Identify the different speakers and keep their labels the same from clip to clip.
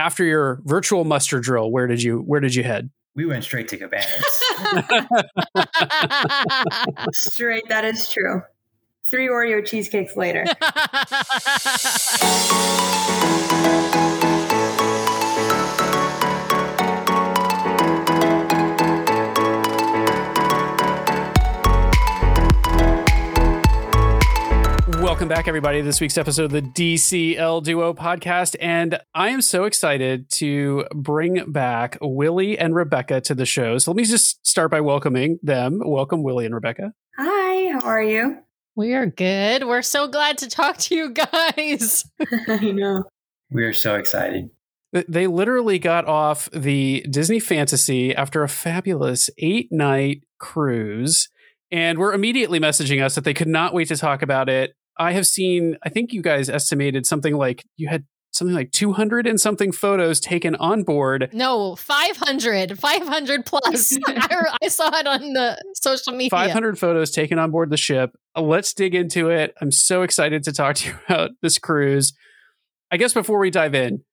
Speaker 1: after your virtual muster drill, where did you where did you head?
Speaker 2: We went straight to Cabanas.
Speaker 3: Straight, that is true. Three Oreo cheesecakes later.
Speaker 1: Welcome back, everybody. to This week's episode of the DCL Duo podcast. And I am so excited to bring back Willie and Rebecca to the show. So let me just start by welcoming them. Welcome, Willie and Rebecca.
Speaker 3: Hi, how are you?
Speaker 4: We are good. We're so glad to talk to you guys.
Speaker 3: I know.
Speaker 2: we are so excited.
Speaker 1: They literally got off the Disney Fantasy after a fabulous eight night cruise and were immediately messaging us that they could not wait to talk about it. I have seen, I think you guys estimated something like you had something like 200 and something photos taken on board.
Speaker 4: No, 500, 500 plus. I, I saw it on the social media.
Speaker 1: 500 photos taken on board the ship. Uh, Let's dig into it. I'm so excited to talk to you about this cruise. I guess before we dive in,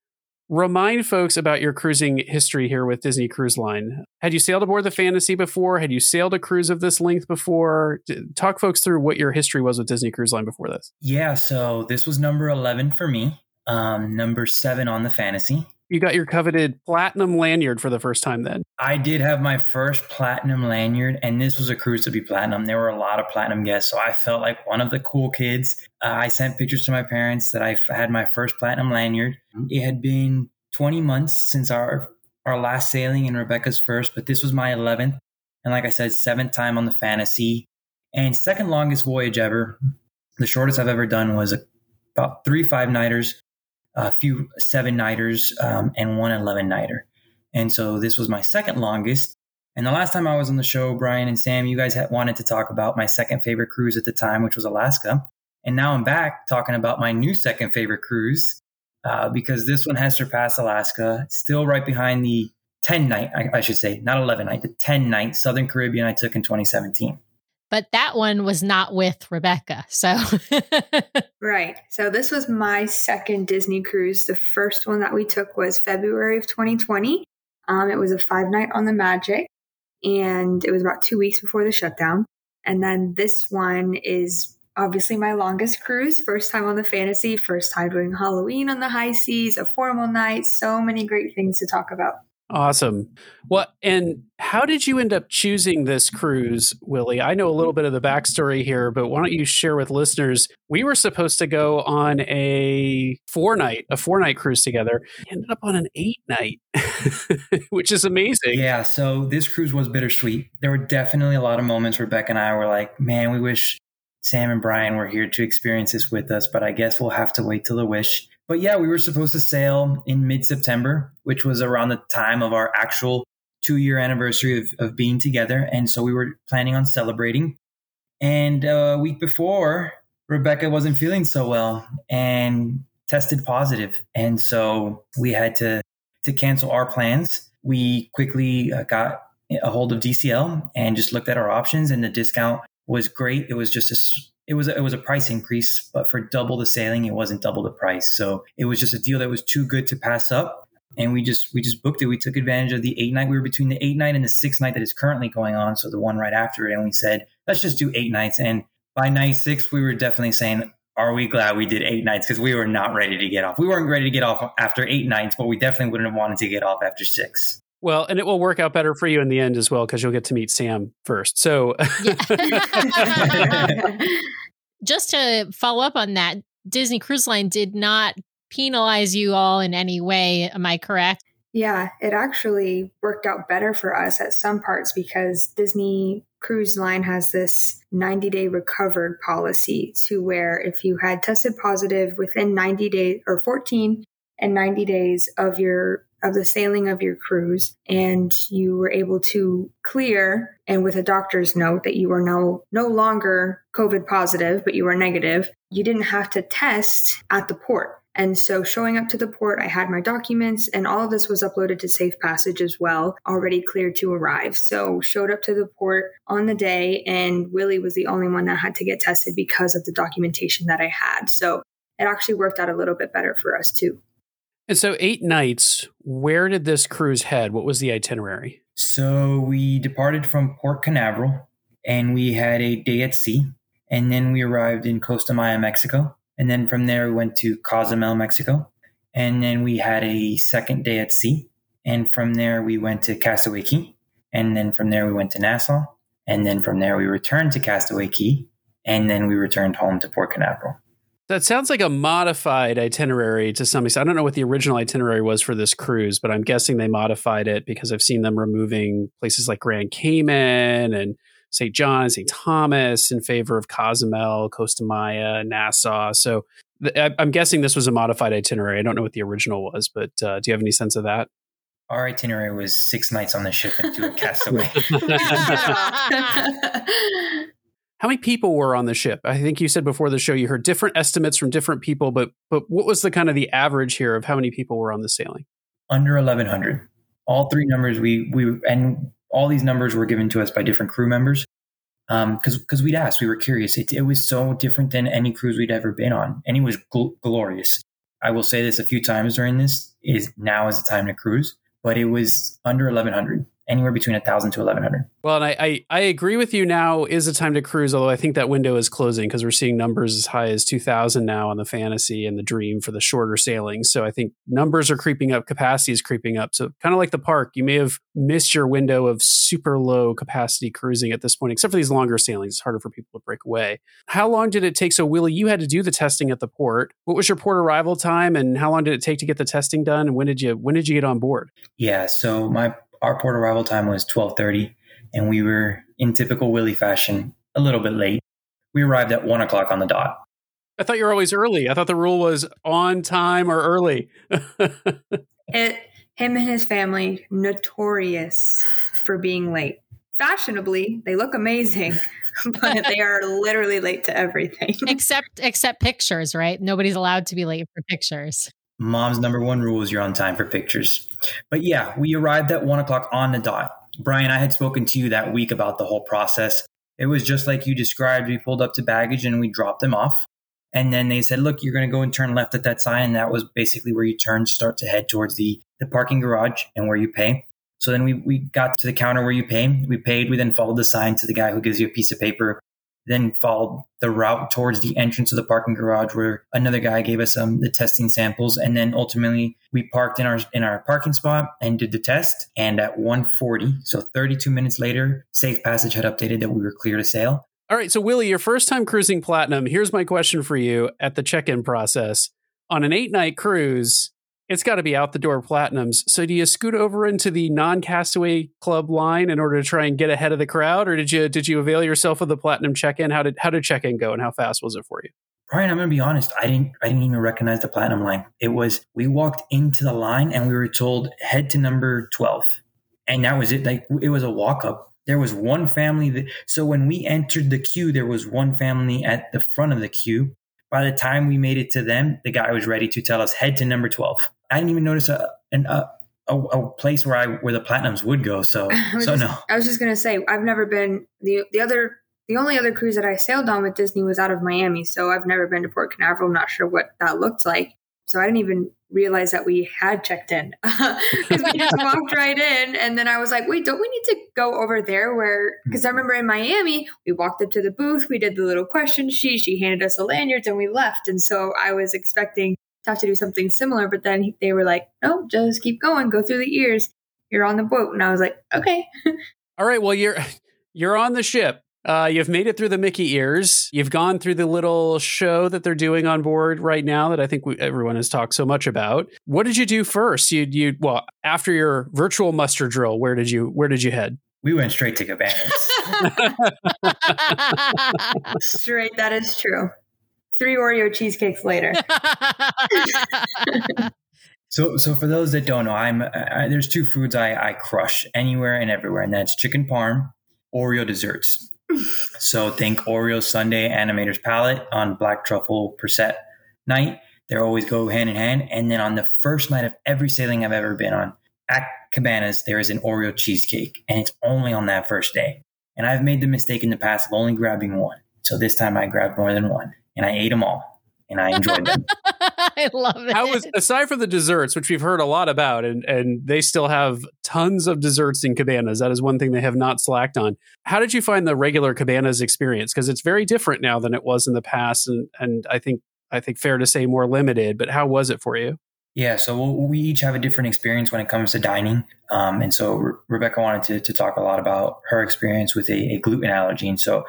Speaker 1: remind folks about your cruising history here with Disney Cruise Line. Had you sailed aboard the Fantasy before? Had you sailed a cruise of this length before? Talk folks through what your history was with Disney Cruise Line before this.
Speaker 2: Yeah, so this was number 11 for me, um, number seven on the fantasy.
Speaker 1: You got your coveted platinum lanyard for the first time then.
Speaker 2: I did have my first platinum lanyard, and this was a cruise to be platinum. There were a lot of platinum guests, so I felt like one of the cool kids. Uh, I sent pictures to my parents that I had my first platinum lanyard. It had been 20 months since our our last sailing and Rebecca's first, but this was my 11th, and like I said, seventh time on the Fantasy, and second longest voyage ever. The shortest I've ever done was about three five nighters, a few seven nighters, um, and one 11 nighter. And so this was my second longest. And the last time I was on the show, Brian and Sam, you guys had wanted to talk about my second favorite cruise at the time, which was Alaska. And now I'm back talking about my new second favorite cruise uh, because this one has surpassed Alaska, still right behind the 10 night, I, I should say, not 11 night, the 10 night Southern Caribbean I took in 2017.
Speaker 4: But that one was not with Rebecca. So
Speaker 3: Right. So this was my second Disney cruise. The first one that we took was February of 2020. Um, it was a five night on the Magic, and it was about two weeks before the shutdown. And then this one is obviously my longest cruise. First time on the Fantasy, first time doing Halloween on the high seas, a formal night. So many great things to talk about.
Speaker 1: Awesome. Well, and how did you end up choosing this cruise, Willie? I know a little bit of the backstory here, but why don't you share with listeners? We were supposed to go on a four night, a four night cruise together. We ended up on an eight night, which is amazing.
Speaker 2: Yeah, so this cruise was bittersweet. There were definitely a lot of moments where Beck and I were like, man, we wish Sam and Brian were here to experience this with us, but I guess we'll have to wait till the wish. But yeah, we were supposed to sail in mid September, which was around the time of our actual two year anniversary of, of being together. And so we were planning on celebrating. And uh, a week before, Rebecca wasn't feeling so well and tested positive. And so we had to, to cancel our plans. We quickly uh, got a hold of DCL and just looked at our options, and the discount was great. It was just a it was a, it was a price increase, but for double the sailing, it wasn't double the price. So it was just a deal that was too good to pass up, and we just we just booked it. We took advantage of the eight night. We were between the eight night and the six night that is currently going on, so the one right after it, and we said let's just do eight nights. And by night six, we were definitely saying. Are we glad we did eight nights? Because we were not ready to get off. We weren't ready to get off after eight nights, but we definitely wouldn't have wanted to get off after six.
Speaker 1: Well, and it will work out better for you in the end as well because you'll get to meet Sam first. So,
Speaker 4: just to follow up on that, Disney Cruise Line did not penalize you all in any way. Am I correct?
Speaker 3: Yeah, it actually worked out better for us at some parts because Disney Cruise Line has this 90 day recovered policy to where if you had tested positive within 90 days or 14 and 90 days of your of the sailing of your cruise and you were able to clear and with a doctor's note that you were no no longer covid positive but you were negative you didn't have to test at the port and so showing up to the port, I had my documents and all of this was uploaded to Safe Passage as well, already cleared to arrive. So showed up to the port on the day and Willie was the only one that had to get tested because of the documentation that I had. So it actually worked out a little bit better for us too.
Speaker 1: And so, eight nights, where did this cruise head? What was the itinerary?
Speaker 2: So, we departed from Port Canaveral and we had a day at sea. And then we arrived in Costa Maya, Mexico. And then from there, we went to Cozumel, Mexico. And then we had a second day at sea. And from there, we went to Castaway Cay. And then from there, we went to Nassau. And then from there, we returned to Castaway Cay. And then we returned home to Port Canaveral.
Speaker 1: That sounds like a modified itinerary to some extent. I don't know what the original itinerary was for this cruise, but I'm guessing they modified it because I've seen them removing places like Grand Cayman and St. John, and St. Thomas in favor of Cozumel, Costa Maya, Nassau. So th- I'm guessing this was a modified itinerary. I don't know what the original was, but uh, do you have any sense of that?
Speaker 2: Our itinerary was six nights on the ship and two at Castaway.
Speaker 1: How many people were on the ship? I think you said before the show you heard different estimates from different people, but but what was the kind of the average here of how many people were on the sailing?
Speaker 2: Under 1100. All three numbers we we and all these numbers were given to us by different crew members because um, because we'd asked, we were curious. It, it, was so different than any cruise we'd ever been on, and it was gl- glorious. I will say this a few times during this: is now is the time to cruise, but it was under 1100 anywhere between a thousand to eleven hundred.
Speaker 1: Well, and I, I, I agree with you. Now is a time to cruise, although I think that window is closing because we're seeing numbers as high as two thousand now on the fantasy and the dream for the shorter sailings. So I think numbers are creeping up, capacity is creeping up. So kind of like the park, you may have missed your window of super low capacity cruising at this point, except for these longer sailings. It's harder for people to break away. How long did it take? So Willie, you had to do the testing at the port. What was your port arrival time, and how long did it take to get the testing done? And when did you when did you get on board?
Speaker 2: Yeah, so my our port arrival time was 12:30, and we were in typical Willie fashion a little bit late. We arrived at one o'clock on the dot.
Speaker 1: I thought you were always early. I thought the rule was on time or early.
Speaker 3: it, him and his family notorious for being late. Fashionably, they look amazing, but they are literally late to everything.
Speaker 4: except except pictures, right? Nobody's allowed to be late for pictures
Speaker 2: mom's number one rule is you're on time for pictures. But yeah, we arrived at one o'clock on the dot. Brian, I had spoken to you that week about the whole process. It was just like you described. We pulled up to baggage and we dropped them off. And then they said, look, you're going to go and turn left at that sign. And that was basically where you turn, start to head towards the, the parking garage and where you pay. So then we, we got to the counter where you pay. We paid. We then followed the sign to the guy who gives you a piece of paper then followed the route towards the entrance of the parking garage where another guy gave us um, the testing samples. And then ultimately we parked in our in our parking spot and did the test. And at 140 so 32 minutes later safe passage had updated that we were clear to sail.
Speaker 1: All right. So willie your first time cruising platinum here's my question for you at the check-in process. On an eight night cruise it's got to be out the door platinums. So do you scoot over into the non-castaway club line in order to try and get ahead of the crowd, or did you did you avail yourself of the platinum check-in? How did how did check-in go, and how fast was it for you?
Speaker 2: Brian, I'm gonna be honest. I didn't I didn't even recognize the platinum line. It was we walked into the line and we were told head to number twelve, and that was it. Like it was a walk up. There was one family that so when we entered the queue, there was one family at the front of the queue. By the time we made it to them, the guy was ready to tell us head to number twelve. I didn't even notice a an, a, a, a place where I where the platinums would go. So so
Speaker 3: just,
Speaker 2: no.
Speaker 3: I was just gonna say I've never been the the other the only other cruise that I sailed on with Disney was out of Miami, so I've never been to Port Canaveral. I'm not sure what that looked like. So I didn't even realize that we had checked in because we just walked right in. And then I was like, wait, don't we need to go over there where, mm-hmm. because I remember in Miami, we walked up to the booth, we did the little question sheet, she handed us the lanyards and we left. And so I was expecting to have to do something similar. But then they were like, no, just keep going, go through the ears. You're on the boat. And I was like, okay.
Speaker 1: All right. Well, you're you're on the ship. Uh, you've made it through the Mickey ears. You've gone through the little show that they're doing on board right now that I think we, everyone has talked so much about. What did you do first? You you well after your virtual muster drill. Where did you where did you head?
Speaker 2: We went straight to Cabanas.
Speaker 3: straight. That is true three Oreo cheesecakes later.
Speaker 2: so, so for those that don't know, I'm I, there's two foods I, I crush anywhere and everywhere, and that's chicken parm, Oreo desserts. So think Oreo Sunday Animator's Palate on Black Truffle Percet night. They always go hand in hand. And then on the first night of every sailing I've ever been on, at Cabanas, there is an Oreo cheesecake, and it's only on that first day. And I've made the mistake in the past of only grabbing one. So this time I grabbed more than one and I ate them all and I enjoyed them.
Speaker 4: I love it.
Speaker 1: How was aside from the desserts, which we've heard a lot about, and and they still have tons of desserts in cabanas. That is one thing they have not slacked on. How did you find the regular cabanas experience? Because it's very different now than it was in the past, and and I think I think fair to say more limited. But how was it for you?
Speaker 2: Yeah, so we each have a different experience when it comes to dining. Um, and so Re- Rebecca wanted to, to talk a lot about her experience with a, a, gluten allergy. And so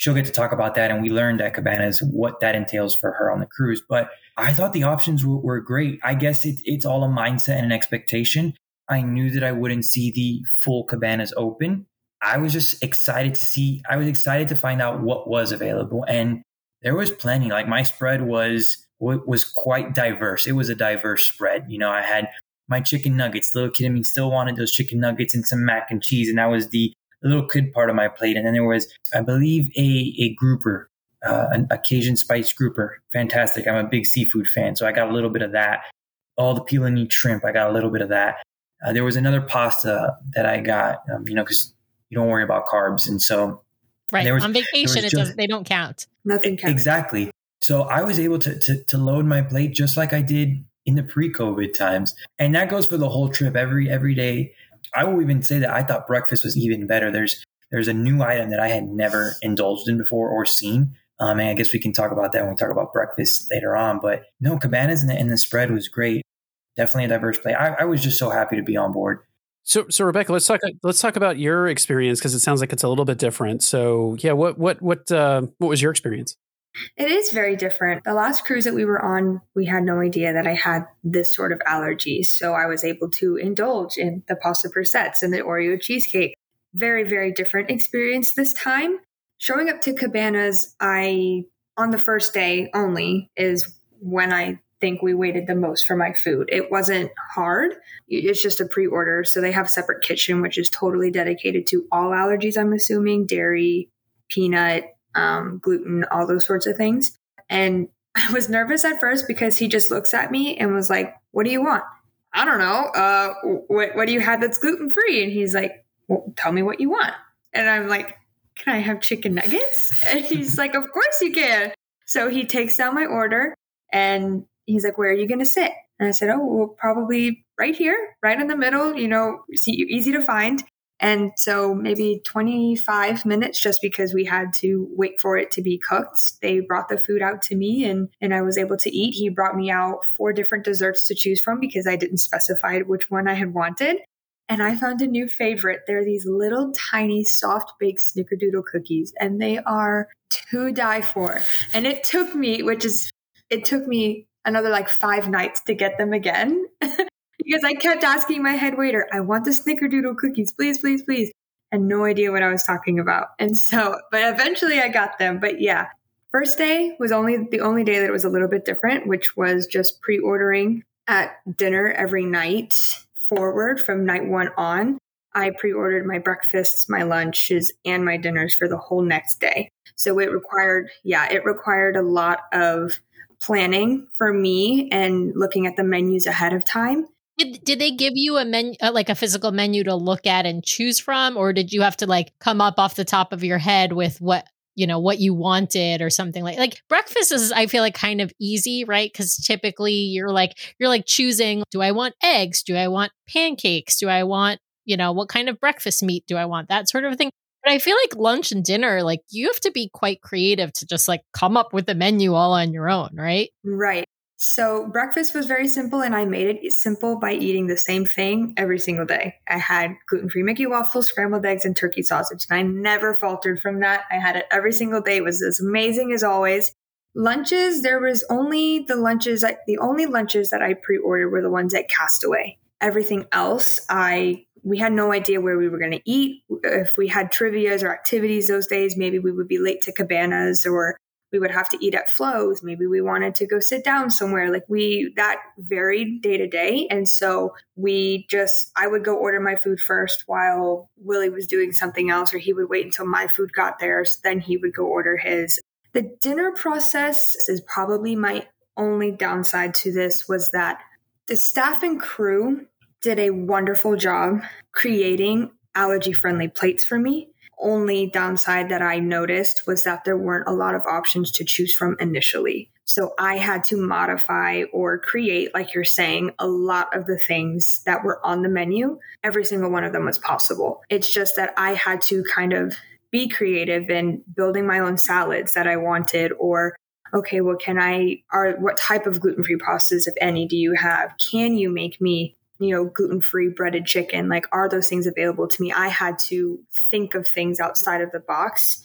Speaker 2: she'll get to talk about that. And we learned at Cabanas what that entails for her on the cruise. But I thought the options were, were great. I guess it, it's all a mindset and an expectation. I knew that I wouldn't see the full Cabanas open. I was just excited to see, I was excited to find out what was available. And there was plenty. Like my spread was was quite diverse. It was a diverse spread. You know, I had my chicken nuggets. Little kid, mean, still wanted those chicken nuggets and some mac and cheese, and that was the little kid part of my plate. And then there was, I believe, a a grouper, uh, an occasion spice grouper. Fantastic. I'm a big seafood fan, so I got a little bit of that. All the peel and eat shrimp, I got a little bit of that. Uh, there was another pasta that I got, um, you know, because you don't worry about carbs, and so
Speaker 4: right was, on vacation, it just, does, they don't count.
Speaker 3: Nothing counts.
Speaker 2: Exactly. So I was able to, to, to load my plate just like I did in the pre-COVID times. And that goes for the whole trip every every day. I will even say that I thought breakfast was even better. There's there's a new item that I had never indulged in before or seen. Um, and I guess we can talk about that when we talk about breakfast later on. But no, cabanas and the, and the spread was great. Definitely a diverse play. I, I was just so happy to be on board.
Speaker 1: So, so Rebecca, let's talk. Let's talk about your experience because it sounds like it's a little bit different. So, yeah, what what what uh, what was your experience?
Speaker 3: It is very different. The last cruise that we were on, we had no idea that I had this sort of allergy. So I was able to indulge in the pasta prissettes and the Oreo cheesecake. Very, very different experience this time. Showing up to cabanas, I, on the first day only, is when I think we waited the most for my food. It wasn't hard. It's just a pre-order. So they have a separate kitchen, which is totally dedicated to all allergies, I'm assuming, dairy, peanut, um, gluten, all those sorts of things. And I was nervous at first because he just looks at me and was like, What do you want? I don't know. Uh, what, what do you have that's gluten free? And he's like, Well, tell me what you want. And I'm like, Can I have chicken nuggets? And he's like, Of course you can. So he takes down my order and he's like, Where are you going to sit? And I said, Oh, well, probably right here, right in the middle, you know, easy to find. And so maybe 25 minutes just because we had to wait for it to be cooked. They brought the food out to me and, and I was able to eat. He brought me out four different desserts to choose from because I didn't specify which one I had wanted. And I found a new favorite. They're these little tiny soft baked snickerdoodle cookies and they are to die for. And it took me, which is, it took me another like five nights to get them again. because I kept asking my head waiter, I want the snickerdoodle cookies, please, please, please. And no idea what I was talking about. And so, but eventually I got them. But yeah, first day was only the only day that was a little bit different, which was just pre ordering at dinner every night forward from night one on. I pre ordered my breakfasts, my lunches, and my dinners for the whole next day. So it required, yeah, it required a lot of planning for me and looking at the menus ahead of time.
Speaker 4: Did, did they give you a menu, uh, like a physical menu to look at and choose from, or did you have to like come up off the top of your head with what you know what you wanted or something like like breakfast is i feel like kind of easy right? Because typically you're like you're like choosing do i want eggs? Do i want pancakes? Do i want you know what kind of breakfast meat do i want? That sort of thing. But i feel like lunch and dinner like you have to be quite creative to just like come up with the menu all on your own right?
Speaker 3: Right so breakfast was very simple and I made it simple by eating the same thing every single day. I had gluten-free Mickey waffles, scrambled eggs, and turkey sausage. And I never faltered from that. I had it every single day. It was as amazing as always. Lunches, there was only the lunches, the only lunches that I pre-ordered were the ones at Castaway. Everything else, I we had no idea where we were going to eat. If we had trivias or activities those days, maybe we would be late to cabanas or we would have to eat at Flo's. Maybe we wanted to go sit down somewhere. Like we, that varied day to day. And so we just, I would go order my food first while Willie was doing something else, or he would wait until my food got there. So then he would go order his. The dinner process is probably my only downside to this was that the staff and crew did a wonderful job creating allergy friendly plates for me only downside that I noticed was that there weren't a lot of options to choose from initially. So I had to modify or create, like you're saying, a lot of the things that were on the menu. Every single one of them was possible. It's just that I had to kind of be creative in building my own salads that I wanted or okay, well, can I, are, what type of gluten free pastas, if any, do you have? Can you make me, you know, gluten free breaded chicken? Like, are those things available to me? I had to think of things outside of the box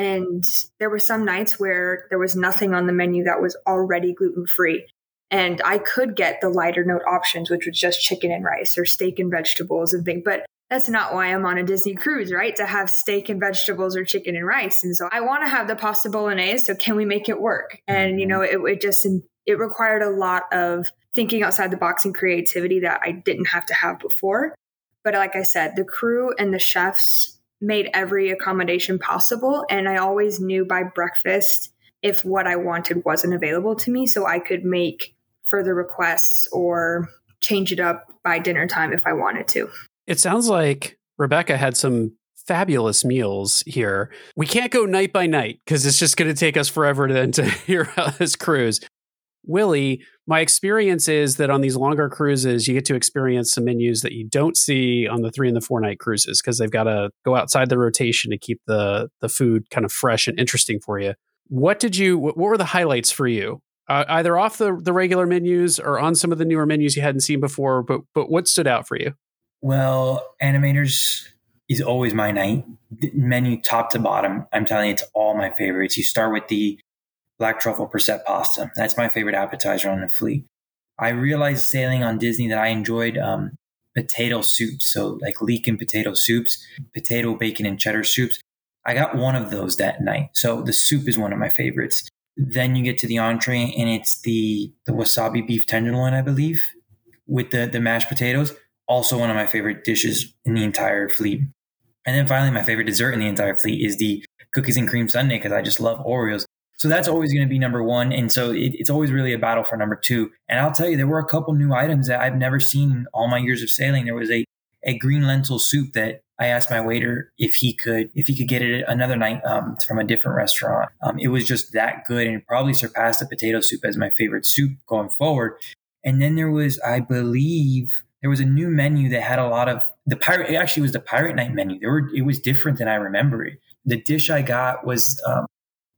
Speaker 3: and there were some nights where there was nothing on the menu that was already gluten free. And I could get the lighter note options, which was just chicken and rice or steak and vegetables and things. But that's not why I'm on a Disney cruise, right? To have steak and vegetables or chicken and rice. And so I want to have the pasta bolognese. So can we make it work? And, you mm-hmm. know, it, it just, it required a lot of thinking outside the box and creativity that I didn't have to have before. But like I said, the crew and the chefs made every accommodation possible. And I always knew by breakfast if what I wanted wasn't available to me. So I could make further requests or change it up by dinner time if I wanted to.
Speaker 1: It sounds like Rebecca had some fabulous meals here. We can't go night by night because it's just going to take us forever to, to hear out this cruise. Willie, my experience is that on these longer cruises, you get to experience some menus that you don't see on the three and the four night cruises because they've got to go outside the rotation to keep the the food kind of fresh and interesting for you. What did you? What were the highlights for you? Uh, either off the the regular menus or on some of the newer menus you hadn't seen before. But but what stood out for you?
Speaker 2: Well, animators is always my night. Menu top to bottom. I'm telling you, it's all my favorites. You start with the black truffle percette pasta. That's my favorite appetizer on the fleet. I realized sailing on Disney that I enjoyed um, potato soups, so like leek and potato soups, potato, bacon, and cheddar soups. I got one of those that night. So the soup is one of my favorites. Then you get to the entree, and it's the the wasabi beef tenderloin, I believe, with the the mashed potatoes. Also one of my favorite dishes in the entire fleet. And then finally, my favorite dessert in the entire fleet is the cookies and cream sundae because I just love Oreos. So that's always going to be number one. And so it, it's always really a battle for number two. And I'll tell you, there were a couple new items that I've never seen in all my years of sailing. There was a, a green lentil soup that I asked my waiter if he could if he could get it another night um, from a different restaurant. Um, it was just that good and probably surpassed the potato soup as my favorite soup going forward. And then there was, I believe, there was a new menu that had a lot of the pirate. It actually was the pirate night menu. There were it was different than I remember it. The dish I got was um,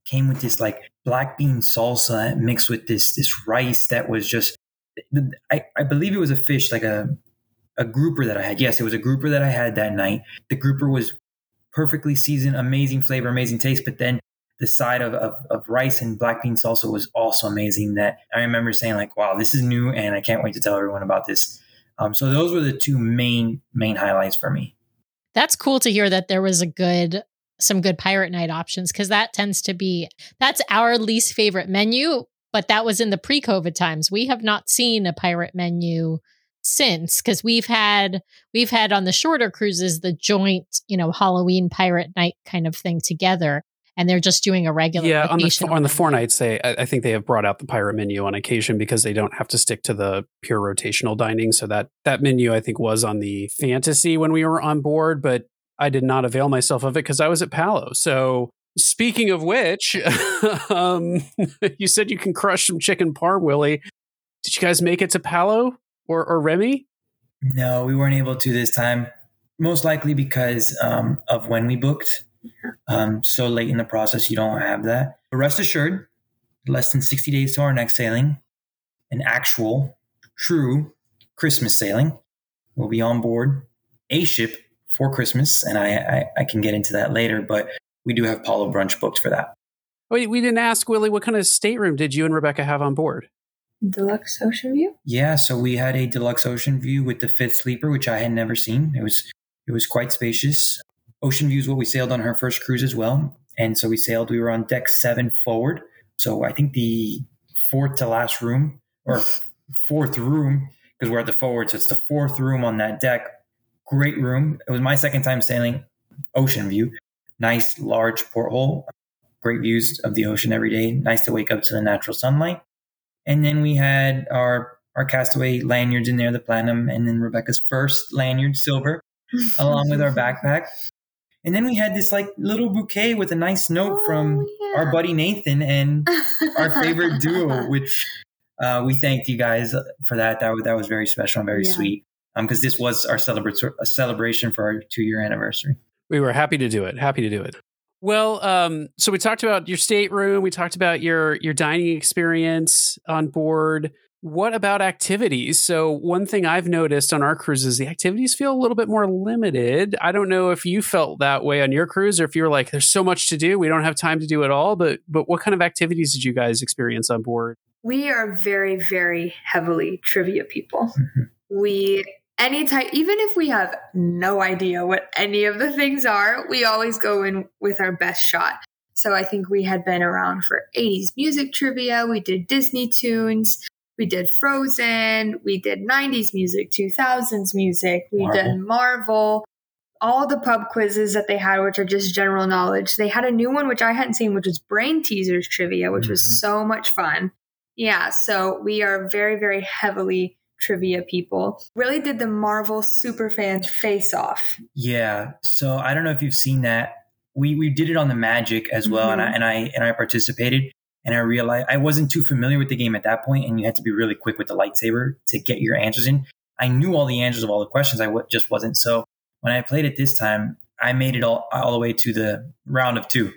Speaker 2: came with this like black bean salsa mixed with this this rice that was just I, I believe it was a fish like a a grouper that I had. Yes, it was a grouper that I had that night. The grouper was perfectly seasoned, amazing flavor, amazing taste. But then the side of, of, of, rice and black bean salsa was also amazing. That I remember saying like, "Wow, this is new," and I can't wait to tell everyone about this. Um, so those were the two main main highlights for me.
Speaker 4: That's cool to hear that there was a good some good pirate night options because that tends to be that's our least favorite menu but that was in the pre-covid times. We have not seen a pirate menu since because we've had we've had on the shorter cruises the joint you know halloween pirate night kind of thing together and they're just doing a regular
Speaker 1: yeah on the on the four nights they i think they have brought out the pirate menu on occasion because they don't have to stick to the pure rotational dining so that that menu i think was on the fantasy when we were on board but I did not avail myself of it because I was at Palo. So speaking of which, um, you said you can crush some chicken parm, Willie. Did you guys make it to Palo or, or Remy?
Speaker 2: No, we weren't able to this time. Most likely because um, of when we booked. Um, so late in the process, you don't have that. But rest assured, less than 60 days to our next sailing, an actual, true Christmas sailing. We'll be on board a ship for Christmas, and I, I, I can get into that later. But we do have Palo brunch booked for that.
Speaker 1: Wait, we didn't ask Willie what kind of stateroom did you and Rebecca have on board?
Speaker 3: Deluxe Ocean View.
Speaker 2: Yeah, so we had a deluxe Ocean View with the fifth sleeper, which I had never seen. It was it was quite spacious. Ocean View is what we sailed on her first cruise as well, and so we sailed. We were on deck seven forward, so I think the fourth to last room or fourth room because we're at the forward, so it's the fourth room on that deck Great room. It was my second time sailing ocean view. Nice large porthole. Great views of the ocean every day. Nice to wake up to the natural sunlight. And then we had our our castaway lanyards in there, the platinum, and then Rebecca's first lanyard, silver, along with our backpack. And then we had this like little bouquet with a nice note
Speaker 3: Oh,
Speaker 2: from
Speaker 3: yeah.
Speaker 2: our buddy Nathan and our favorite duo, which uh, we thanked you guys for that. That was, that was very special and very
Speaker 3: Yeah.
Speaker 2: sweet. Um, because this was our celebra- a celebration for our two year anniversary.
Speaker 1: We were happy to do it. Happy to do it. Well, um, so we talked about your stateroom. We talked about your your dining experience on board. What about activities? So one thing I've noticed on our cruises, the activities feel a little bit more limited. I don't know if you felt that way on your cruise, or if you were like, "There's so much to do, we don't have time to do it all." But but what kind of activities did you guys experience on board?
Speaker 3: we are very, very heavily trivia people.
Speaker 2: Mhm.
Speaker 3: We anytime even if we have no idea what any of the things are, we always go in with our best shot. So I think we had been around for 80s music trivia, we did Disney tunes, we did Frozen, we did 90s music, 2000s music, we
Speaker 2: Marvel.
Speaker 3: did Marvel. All the pub quizzes that they had, which are just general knowledge. They had a new one, which I hadn't seen, which was Brain Teasers Trivia, which
Speaker 2: Mhm.
Speaker 3: was so much fun. Yeah, so we are very, very heavily trivia people. Really did the Marvel superfans face off.
Speaker 2: Yeah. So I don't know if you've seen that. We we did it on the Magic as well, and I
Speaker 3: Mhm.
Speaker 2: and I and I participated. And I realized I wasn't too familiar with the game at that point, and you had to be really quick with the lightsaber to get your answers in. I knew all the answers of all the questions. I w- just wasn't. So when I played it this time, I made it all all the way to the round of two.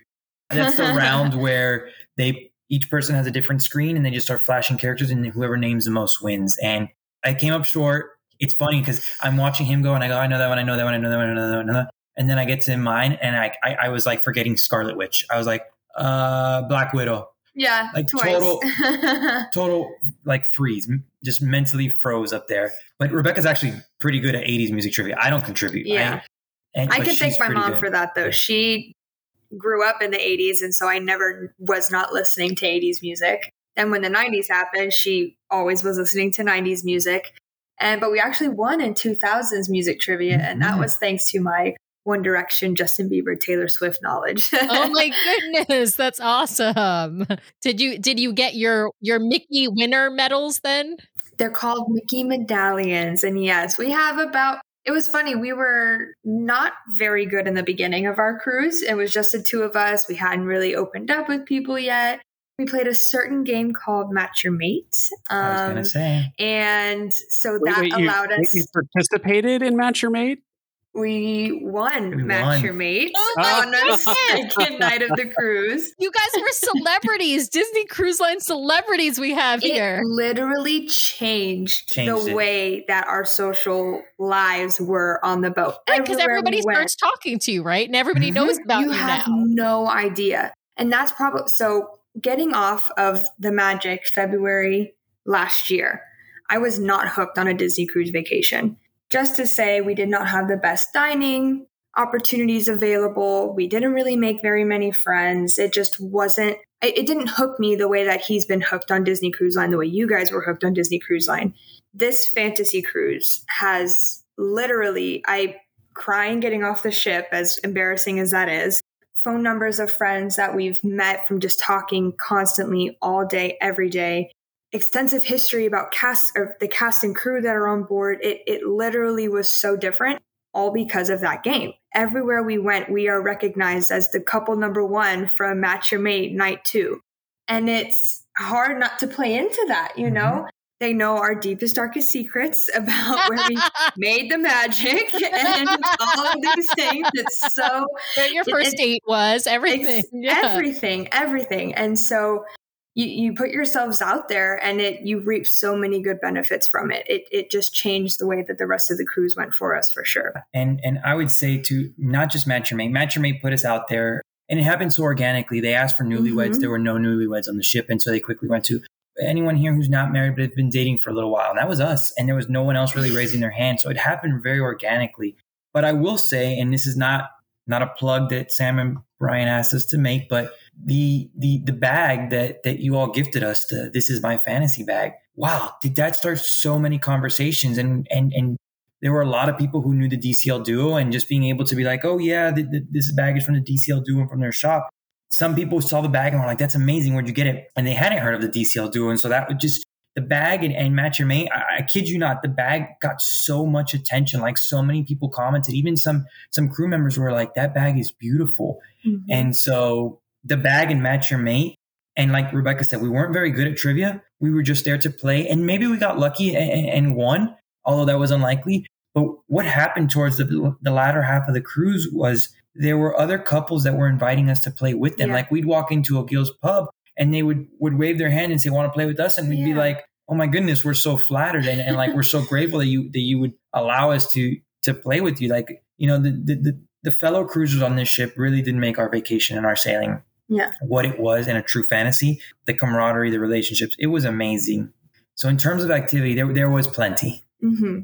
Speaker 2: That's the round where they each person has a different screen, and they just start flashing characters, and whoever names the most wins. And I came up short. It's funny because I'm watching him go, and I go, I know that one, I know that one, I know that one, I know that one, I know that one. And then I get to mine, and I, I, I was like forgetting Scarlet Witch. I was like, uh, Black Widow.
Speaker 3: Yeah,
Speaker 2: Like
Speaker 3: twice.
Speaker 2: total- Total like freeze, just mentally froze up there. But Rebecca's actually pretty good at 80s music trivia. I don't contribute.
Speaker 3: Yeah.
Speaker 2: I, and,
Speaker 3: I can thank my mom
Speaker 2: good.
Speaker 3: for that though. She grew up in the 80s, and so I never was not listening to 80s music. And when the 90s happened, she always was listening to 90s music. And but we actually won in 2000s music trivia, and that
Speaker 2: Mhm.
Speaker 3: was thanks to my One Direction, Justin Bieber, Taylor Swift knowledge.
Speaker 4: oh my goodness, that's awesome. Did you did you get your your Mickey winner medals then?
Speaker 3: They're called Mickey medallions. And yes, we have about, it was funny. We were not very good in the beginning of our cruise. It was just the two of us. We hadn't really opened up with people yet. We played a certain game called Match Your Mate.
Speaker 2: I was
Speaker 3: Um,
Speaker 2: gonna say.
Speaker 3: and so
Speaker 1: Wait,
Speaker 3: that
Speaker 1: wait,
Speaker 3: allowed
Speaker 1: wait,
Speaker 3: us,
Speaker 1: you participated in Match Your Mate.
Speaker 3: we won
Speaker 2: We
Speaker 3: Match
Speaker 2: won.
Speaker 3: Your Mate
Speaker 4: Oh
Speaker 1: my
Speaker 3: on our second night of the cruise.
Speaker 4: You guys were celebrities, Disney Cruise Line celebrities we have here.
Speaker 3: Literally changed,
Speaker 2: Changed
Speaker 3: the
Speaker 2: it.
Speaker 3: way that our social lives were on the boat.
Speaker 4: Right, because
Speaker 3: Everywhere
Speaker 4: everybody
Speaker 3: we
Speaker 4: starts talking to you, right? And everybody knows about you,
Speaker 3: you have
Speaker 4: now.
Speaker 3: no idea. And that's probably so getting off of the magic February last year, I was not hooked on a Disney cruise vacation. Just to say, we did not have the best dining opportunities available. We didn't really make very many friends. It just wasn't, it, it didn't hook me the way that he's been hooked on Disney Cruise Line, the way you guys were hooked on Disney Cruise Line. This fantasy cruise has literally, I crying getting off the ship, as embarrassing as that is, phone numbers of friends that we've met from just talking constantly all day, every day. Extensive history about cast or the cast and crew that are on board. It it literally was so different, all because of that game. Everywhere we went, we are recognized as the couple number one from Match Your Mate Night Two, and it's hard not to play into that. You mm-hmm. know, they know our deepest, darkest secrets about where we made the magic and all of these things. It's so
Speaker 4: Where your first
Speaker 3: it-
Speaker 4: date was, everything. Yeah.
Speaker 3: everything, everything. And so you, you put yourselves out there and it you reap so many good benefits from it. It it just changed the way that the rest of the cruise went for us for sure.
Speaker 2: And and I would say to not just Match Your Mate. Match Your Mate put us out there, and it happened so organically. They asked for newlyweds.
Speaker 3: Mhm.
Speaker 2: There were no newlyweds on the ship, and so they quickly went to anyone here who's not married but have been dating for a little while. And that was us, and there was no one else really raising their hand. So it happened very organically. But I will say, and this is not not a plug that Sam and Brian asked us to make, but the the the bag that that you all gifted us, the this is my fantasy bag. Wow, did that start so many conversations and and and there were a lot of people who knew the DCL duo and just being able to be like, oh yeah, th- th- this bag is from the DCL duo and from their shop. Some people saw the bag and were like, that's amazing. Where'd you get it? And they hadn't heard of the DCL duo. And so that would just the bag and, and match your mate. I, I, kid you not, the bag got so much attention. Like so many people commented, even some some crew members were like, "That bag is beautiful." Mm-hmm. And so the bag and match your mate. And like Rebecca said, we weren't very good at trivia. We were just there to play, and maybe we got lucky and, and won, although that was unlikely. But what happened towards the, the latter half of the cruise was there were other couples that were inviting us to play with them. Yeah. Like we'd walk into O'Gills pub and they would would wave their hand and say, "Want to play with us?" And we'd yeah. be like, "Oh my goodness, we're so flattered and, and like we're so grateful that you that you would allow us to to play with you." Like you know, the the the, the fellow cruisers on this ship really did make our vacation and our sailing
Speaker 3: yeah
Speaker 2: what it was in a true fantasy. The camaraderie, the relationships, it was amazing. So in terms of activity, there there was plenty.
Speaker 3: Mm-hmm.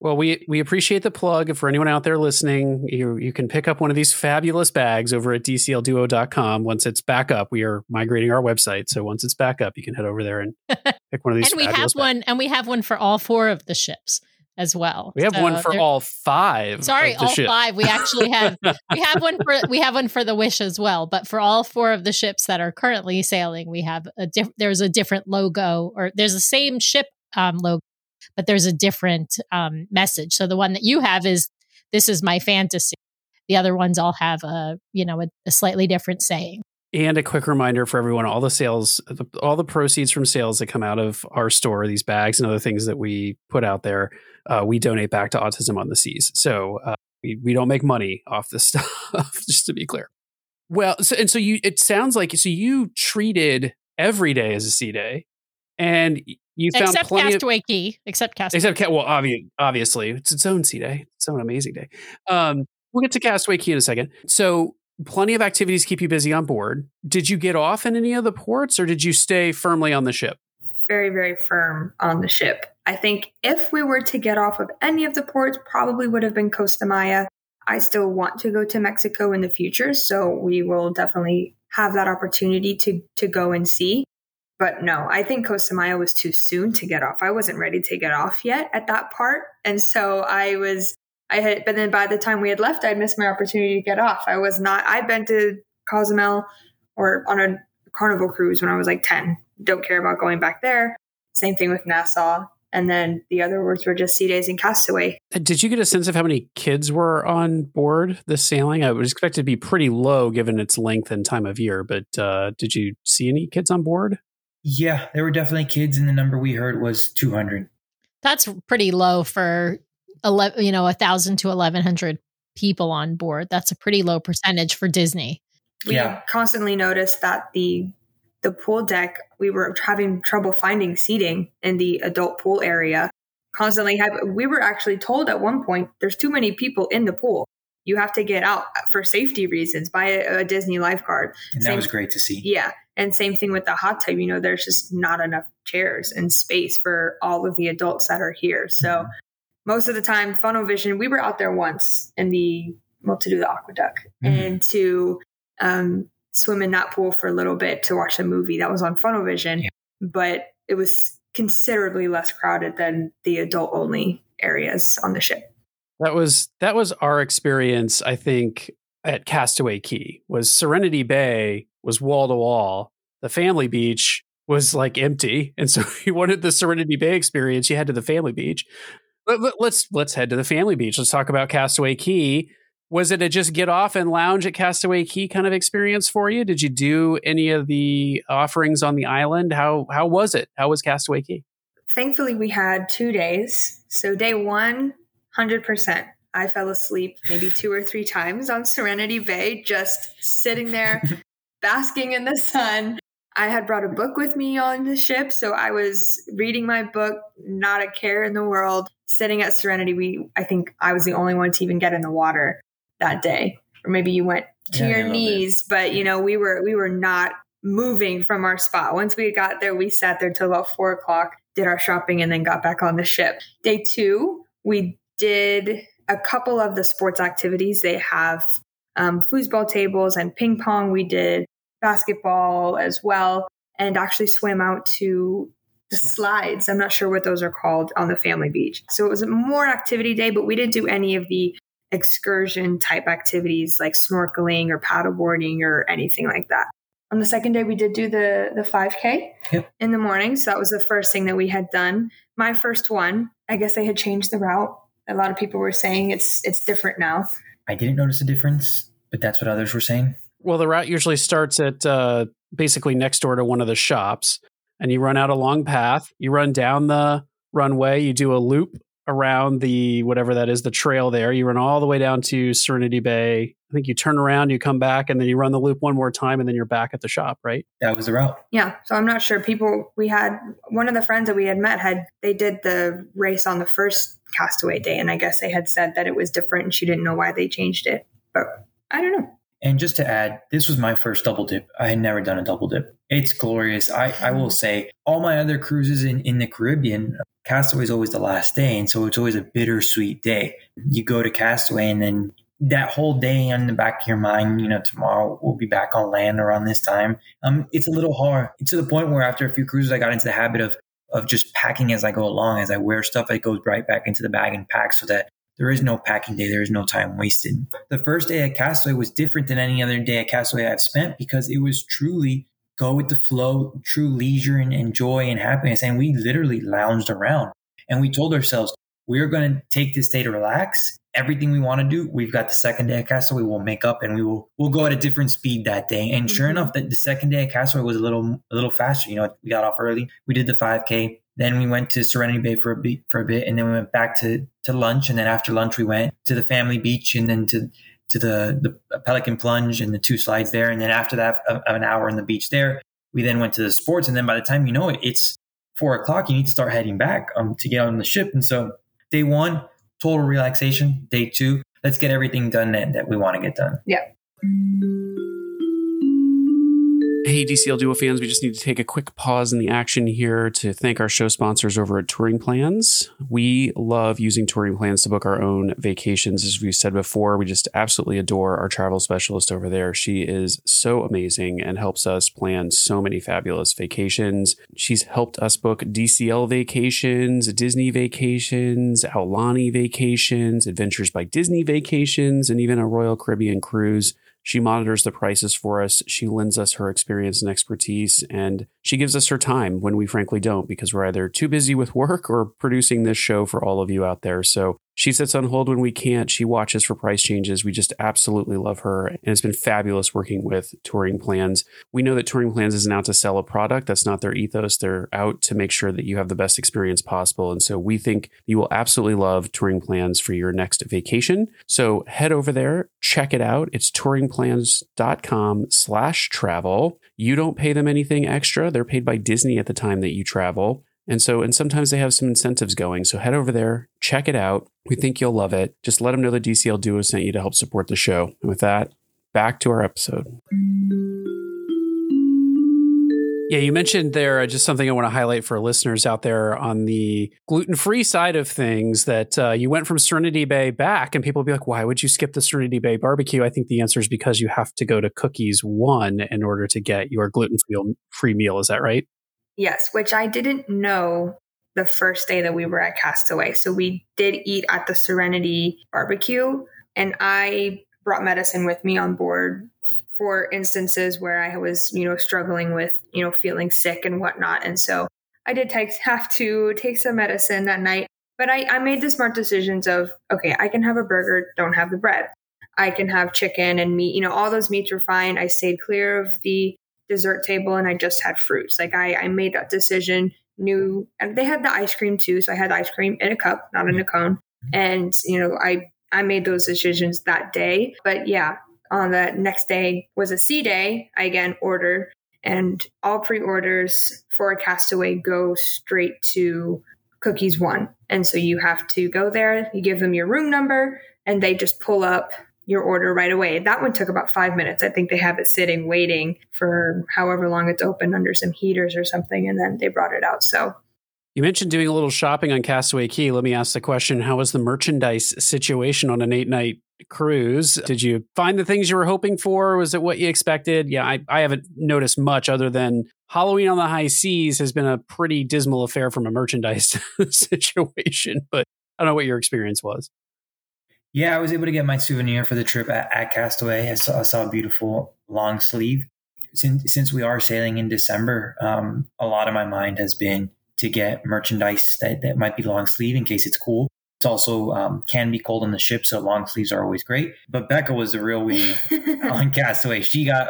Speaker 1: Well, we we appreciate the plug. For anyone out there listening, you you can pick up one of these fabulous bags over at dclduo.com. Once it's back up, we are migrating our website. So once it's back up, you can head over there and pick one of these.
Speaker 4: and we have
Speaker 1: bags.
Speaker 4: one, and we have one for all four of the ships as well.
Speaker 1: We have so one for all five.
Speaker 4: Sorry, all five. We actually have we have one for we have one for the Wish as well. But for all four of the ships that are currently sailing, we have a diff- there's a different logo or there's the same ship um, logo but there's a different um, message. So the one that you have is this is my fantasy. The other ones all have a you know a, a slightly different saying.
Speaker 1: And a quick reminder for everyone: all the sales, all the proceeds from sales that come out of our store, these bags and other things that we put out there, uh, we donate back to Autism on the Seas. So uh, we, we don't make money off this stuff, just to be clear. Well, so, and so you, it sounds like so you treated every day as a sea day, and you found
Speaker 4: except
Speaker 1: plenty
Speaker 4: Castaway
Speaker 1: of,
Speaker 4: Cay, except Castaway.
Speaker 1: Except well, obviously, obviously, it's its own sea day. It's an amazing day. Um, we'll get to Castaway Cay in a second. So, plenty of activities keep you busy on board. Did you get off in any of the ports, or did you stay firmly on the ship?
Speaker 3: Very, very firm on the ship. I think if we were to get off of any of the ports, probably would have been Costa Maya. I still want to go to Mexico in the future, so we will definitely have that opportunity to to go and see. But no, I think Costa Maya was too soon to get off. I wasn't ready to get off yet at that part. And so I was, I had, but then by the time we had left, I'd missed my opportunity to get off. I was not, I'd been to Cozumel or on a carnival cruise when I was like 10. Don't care about going back there. Same thing with Nassau. And then the other words were just sea days and castaway.
Speaker 1: Uh, did you get a sense of how many kids were on board this sailing? I would expect it to be pretty low given its length and time of year, but uh, did you see any kids on board?
Speaker 2: Yeah, there were definitely kids, and the number we heard was 200.
Speaker 4: That's pretty low for 11, you know, a thousand to 1100 people on board. That's a pretty low percentage for Disney.
Speaker 3: We yeah. constantly noticed that the the pool deck we were having trouble finding seating in the adult pool area. Constantly have we were actually told at one point there's too many people in the pool you have to get out for safety reasons by a, a Disney lifeguard.
Speaker 2: And that was great to see.
Speaker 3: Yeah. And same thing with the hot tub. You know, there's just not enough chairs and space for all of the adults that are here. So mm-hmm. most of the time, Funnel Vision, we were out there once in the, well, to do the AquaDuck mm-hmm. and to um, swim in that pool for a little bit to watch a movie that was on Funnel Vision. Yeah. But it was considerably less crowded than the adult only areas on the ship.
Speaker 1: That was that was our experience, I think, at Castaway Cay Was Serenity Bay was wall to wall. The family beach was like empty, and so you wanted the Serenity Bay experience, you head to the family beach. Let, us let's, let's head to the family beach. Let's talk about Castaway Cay. Was it a just get off and lounge at Castaway Cay kind of experience for you? Did you do any of the offerings on the island? How how was it? How was Castaway Cay?
Speaker 3: Thankfully, we had two days. So day one 100%. I fell asleep maybe two or three times on Serenity Bay, just sitting there, basking in the sun. I had brought a book with me on the ship, so I was reading my book, not a care in the world. Sitting at Serenity, we I think I was the only one to even get in the water that day, or maybe you went to yeah, your knees, but you know we were we were not moving from our spot. Once we got there, we sat there till about four o'clock, did our shopping, and then got back on the ship. Day two, we did a couple of the sports activities. They have um, foosball tables and ping pong. We did basketball as well, and actually swam out to the slides. I'm not sure what those are called on the family beach. So it was a more activity day, but we didn't do any of the excursion type activities like snorkeling or paddleboarding or anything like that. on the second day we did do the the 5k
Speaker 2: Yep.
Speaker 3: in the morning so that was the first thing that we had done my first one i guess they had changed the route a lot of people were saying it's it's different now
Speaker 2: I didn't notice a difference, but that's what others were saying.
Speaker 1: Well, the route usually starts at uh, basically next door to one of the shops, and you run out a long path. You run down the runway. You do a loop around the whatever that is, the trail there. You run all the way down to Serenity Bay. I think you turn around, you come back, and then you run the loop one more time, and then you're back at the shop, right?
Speaker 2: That was the route.
Speaker 3: yeah so i'm not sure people we had one of the friends that we had met had they did the race on the first castaway day and i guess they had said that it was different and she didn't know why they changed it but i don't know
Speaker 2: And just to add, this was my first double dip. I had never done a double dip. It's glorious. I, I will mm. say, all my other cruises in, in the Caribbean, Castaway is always the last day. And so it's always a bittersweet day. You go to Castaway, and then that whole day on the back of your mind, you know, tomorrow we'll be back on land around this time. Um, it's a little hard to the point where after a few cruises, I got into the habit of of just packing as I go along. As I wear stuff, it goes right back into the bag and pack so that there is no packing day. There is no time wasted. The first day at Castaway was different than any other day at Castaway I've spent because it was truly go with the flow, true leisure and, and joy and happiness. And we literally lounged around and we told ourselves, we're going to take this day to relax. Everything we want to do, we've got the second day at Castaway. We'll make up and we will we'll go at a different speed that day. And sure
Speaker 3: Mhm.
Speaker 2: enough, that the second day at Castaway was a little a little faster. You know, we got off early. We did the 5K. Then we went to Serenity Bay for a bit, for a bit, and then we went back to to lunch. And then after lunch, we went to the family beach, and then to to the the Pelican Plunge and the two slides there. And then after that, of an hour on the beach there, we then went to the sports. And then by the time you know it, it's four o'clock. You need to start heading back um, to get on the ship. And so day one, total relaxation. Day two, let's get everything done that, that we want to get done.
Speaker 1: Hey, DCL Duo fans, we just need to take a quick pause in the action here to thank our show sponsors over at Touring Plans. We love using Touring Plans to book our own vacations. As we've said before, we just absolutely adore our travel specialist over there. She is so amazing and helps us plan so many fabulous vacations. She's helped us book DCL vacations, Disney vacations, Aulani vacations, Adventures by Disney vacations, and even a Royal Caribbean cruise. She monitors the prices for us. She lends us her experience and expertise, and she gives us her time when we frankly don't because we're either too busy with work or producing this show for all of you out there. So she sits on hold when we can't. She watches for price changes. We just absolutely love her, and it's been fabulous working with Touring Plans. We know that Touring Plans isn't out to sell a product. That's not their ethos. They're out to make sure that you have the best experience possible. And so we think you will absolutely love Touring Plans for your next vacation. So head over there, check it out. It's touringplans.com slash travel. You don't pay them anything extra. They're paid by Disney at the time that you travel. And so, and sometimes they have some incentives going. So head over there, check it out. We think you'll love it. Just let them know the DCL Duo sent you to help support the show. And with that, back to our episode. Yeah, you mentioned there uh, just something I want to highlight for listeners out there on the gluten free side of things that uh, you went from Serenity Bay back, and people will be like, why would you skip the Serenity Bay barbecue? I think the answer is because you have to go to Cookies One in order to get your gluten free meal. Is that right?
Speaker 3: Yes, which I didn't know the first day that we were at Castaway. So we did eat at the Serenity barbecue, and I brought medicine with me on board for instances where I was, you know, struggling with, you know, feeling sick and whatnot. And so I did take, have to take some medicine that night. But I, I made the smart decisions of, okay, I can have a burger, don't have the bread. I can have chicken and meat. You know, all those meats were fine. I stayed clear of the dessert table and I just had fruits. Like I, I made that decision, knew, and they had the ice cream too. So I had ice cream in a cup, not in a cone. And, you know, I, I made those decisions that day. But yeah, on the next day was a C day. I again ordered and all pre-orders for a castaway go straight to cookies one. And so you have to go there, you give them your room number and they just pull up your order right away. That one took about five minutes. I think they have it sitting waiting for however long it's open under some heaters or something. And then they brought it out. So
Speaker 1: you mentioned doing a little shopping on Castaway Cay. Let me ask the question How was the merchandise situation on an eight night cruise? Did you find the things you were hoping for? Was it what you expected? Yeah, I, I haven't noticed much other than Halloween on the high seas has been a pretty dismal affair from a merchandise situation, but I don't know what your experience was.
Speaker 2: Yeah, I was able to get my souvenir for the trip at, at Castaway. I saw, I saw a beautiful long sleeve since since we are sailing in December, um, a lot of my mind has been to get merchandise that, that might be long sleeve in case it's cool. It's also um, can be cold on the ship, so long sleeves are always great. But Becca was the real winner on Castaway. She got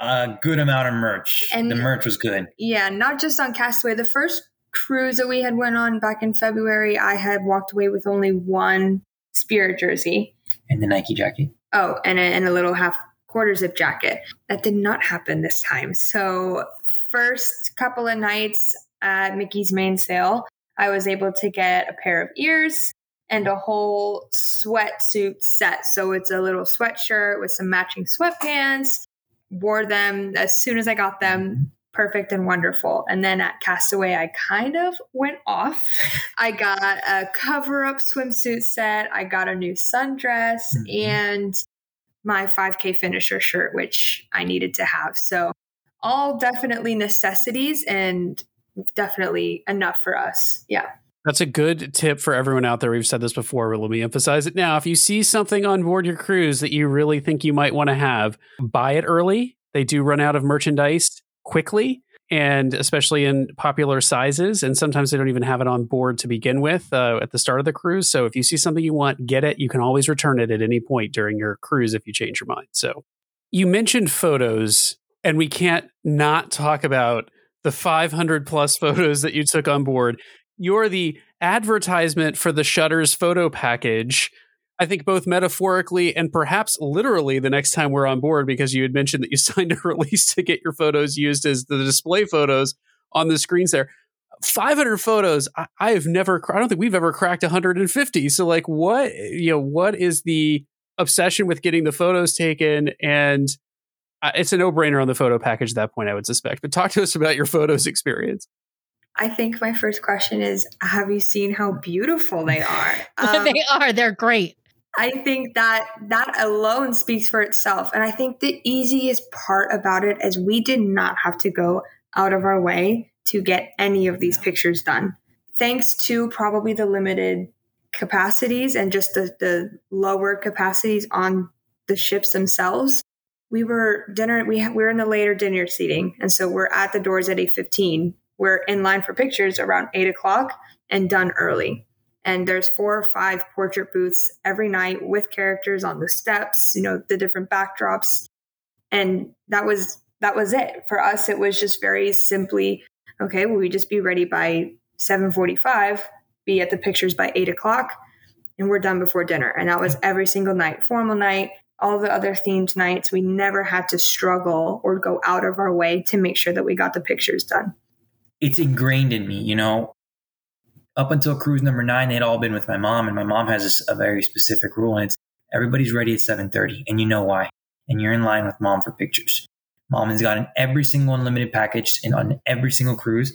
Speaker 2: a good amount of merch. And the merch was good.
Speaker 3: Yeah, not just on Castaway. The first cruise that we had went on back in February, I had walked away with only one Spirit jersey
Speaker 2: and the Nike jacket.
Speaker 3: Oh, and a, and a little half quarter zip jacket. That did not happen this time. So first couple of nights at Mickey's main mainsail, I was able to get a pair of ears and a whole sweatsuit set. So it's a little sweatshirt with some matching sweatpants. Wore them as soon as I got them. Mm-hmm. Perfect and wonderful. And then at Castaway, I kind of went off. I got a cover up swimsuit set. I got a new sundress mm-hmm. and my 5K finisher shirt, which I needed to have. So, all definitely necessities and definitely enough for us. Yeah.
Speaker 1: That's a good tip for everyone out there. We've said this before, but let me emphasize it now. If you see something on board your cruise that you really think you might want to have, buy it early. They do run out of merchandise quickly and especially in popular sizes. And sometimes they don't even have it on board to begin with uh, at the start of the cruise. So if you see something you want, get it. You can always return it at any point during your cruise if you change your mind. So you mentioned photos, and we can't not talk about the 500 plus photos that you took on board. You're the advertisement for the Shutters photo package. I think both metaphorically and perhaps literally the next time we're on board, because you had mentioned that you signed a release to get your photos used as the display photos on the screens there. 500 photos. I, I have never, I don't think we've ever cracked 150. So, like, what, you know, what is the obsession with getting the photos taken? And uh, it's a no brainer on the photo package at that point, I would suspect. But talk to us about your photos experience.
Speaker 3: I think my first question is Have you seen how beautiful they are?
Speaker 4: Um, they are. They're great.
Speaker 3: I think that that alone speaks for itself. And I think the easiest part about it is we did not have to go out of our way to get any of these pictures done. Thanks to probably the limited capacities and just the, the lower capacities on the ships themselves, we were dinner we we're in the later dinner seating and so we're at the doors at 8.15 we're in line for pictures around 8 o'clock and done early and there's four or five portrait booths every night with characters on the steps you know the different backdrops and that was that was it for us it was just very simply okay will we just be ready by 7.45 be at the pictures by 8 o'clock and we're done before dinner and that was every single night formal night all the other themed nights, we never had to struggle or go out of our way to make sure that we got the pictures done.
Speaker 2: It's ingrained in me, you know. Up until cruise number nine, they'd all been with my mom, and my mom has a very specific rule, and it's everybody's ready at seven thirty, and you know why. And you're in line with mom for pictures. Mom has gotten every single unlimited package and on every single cruise.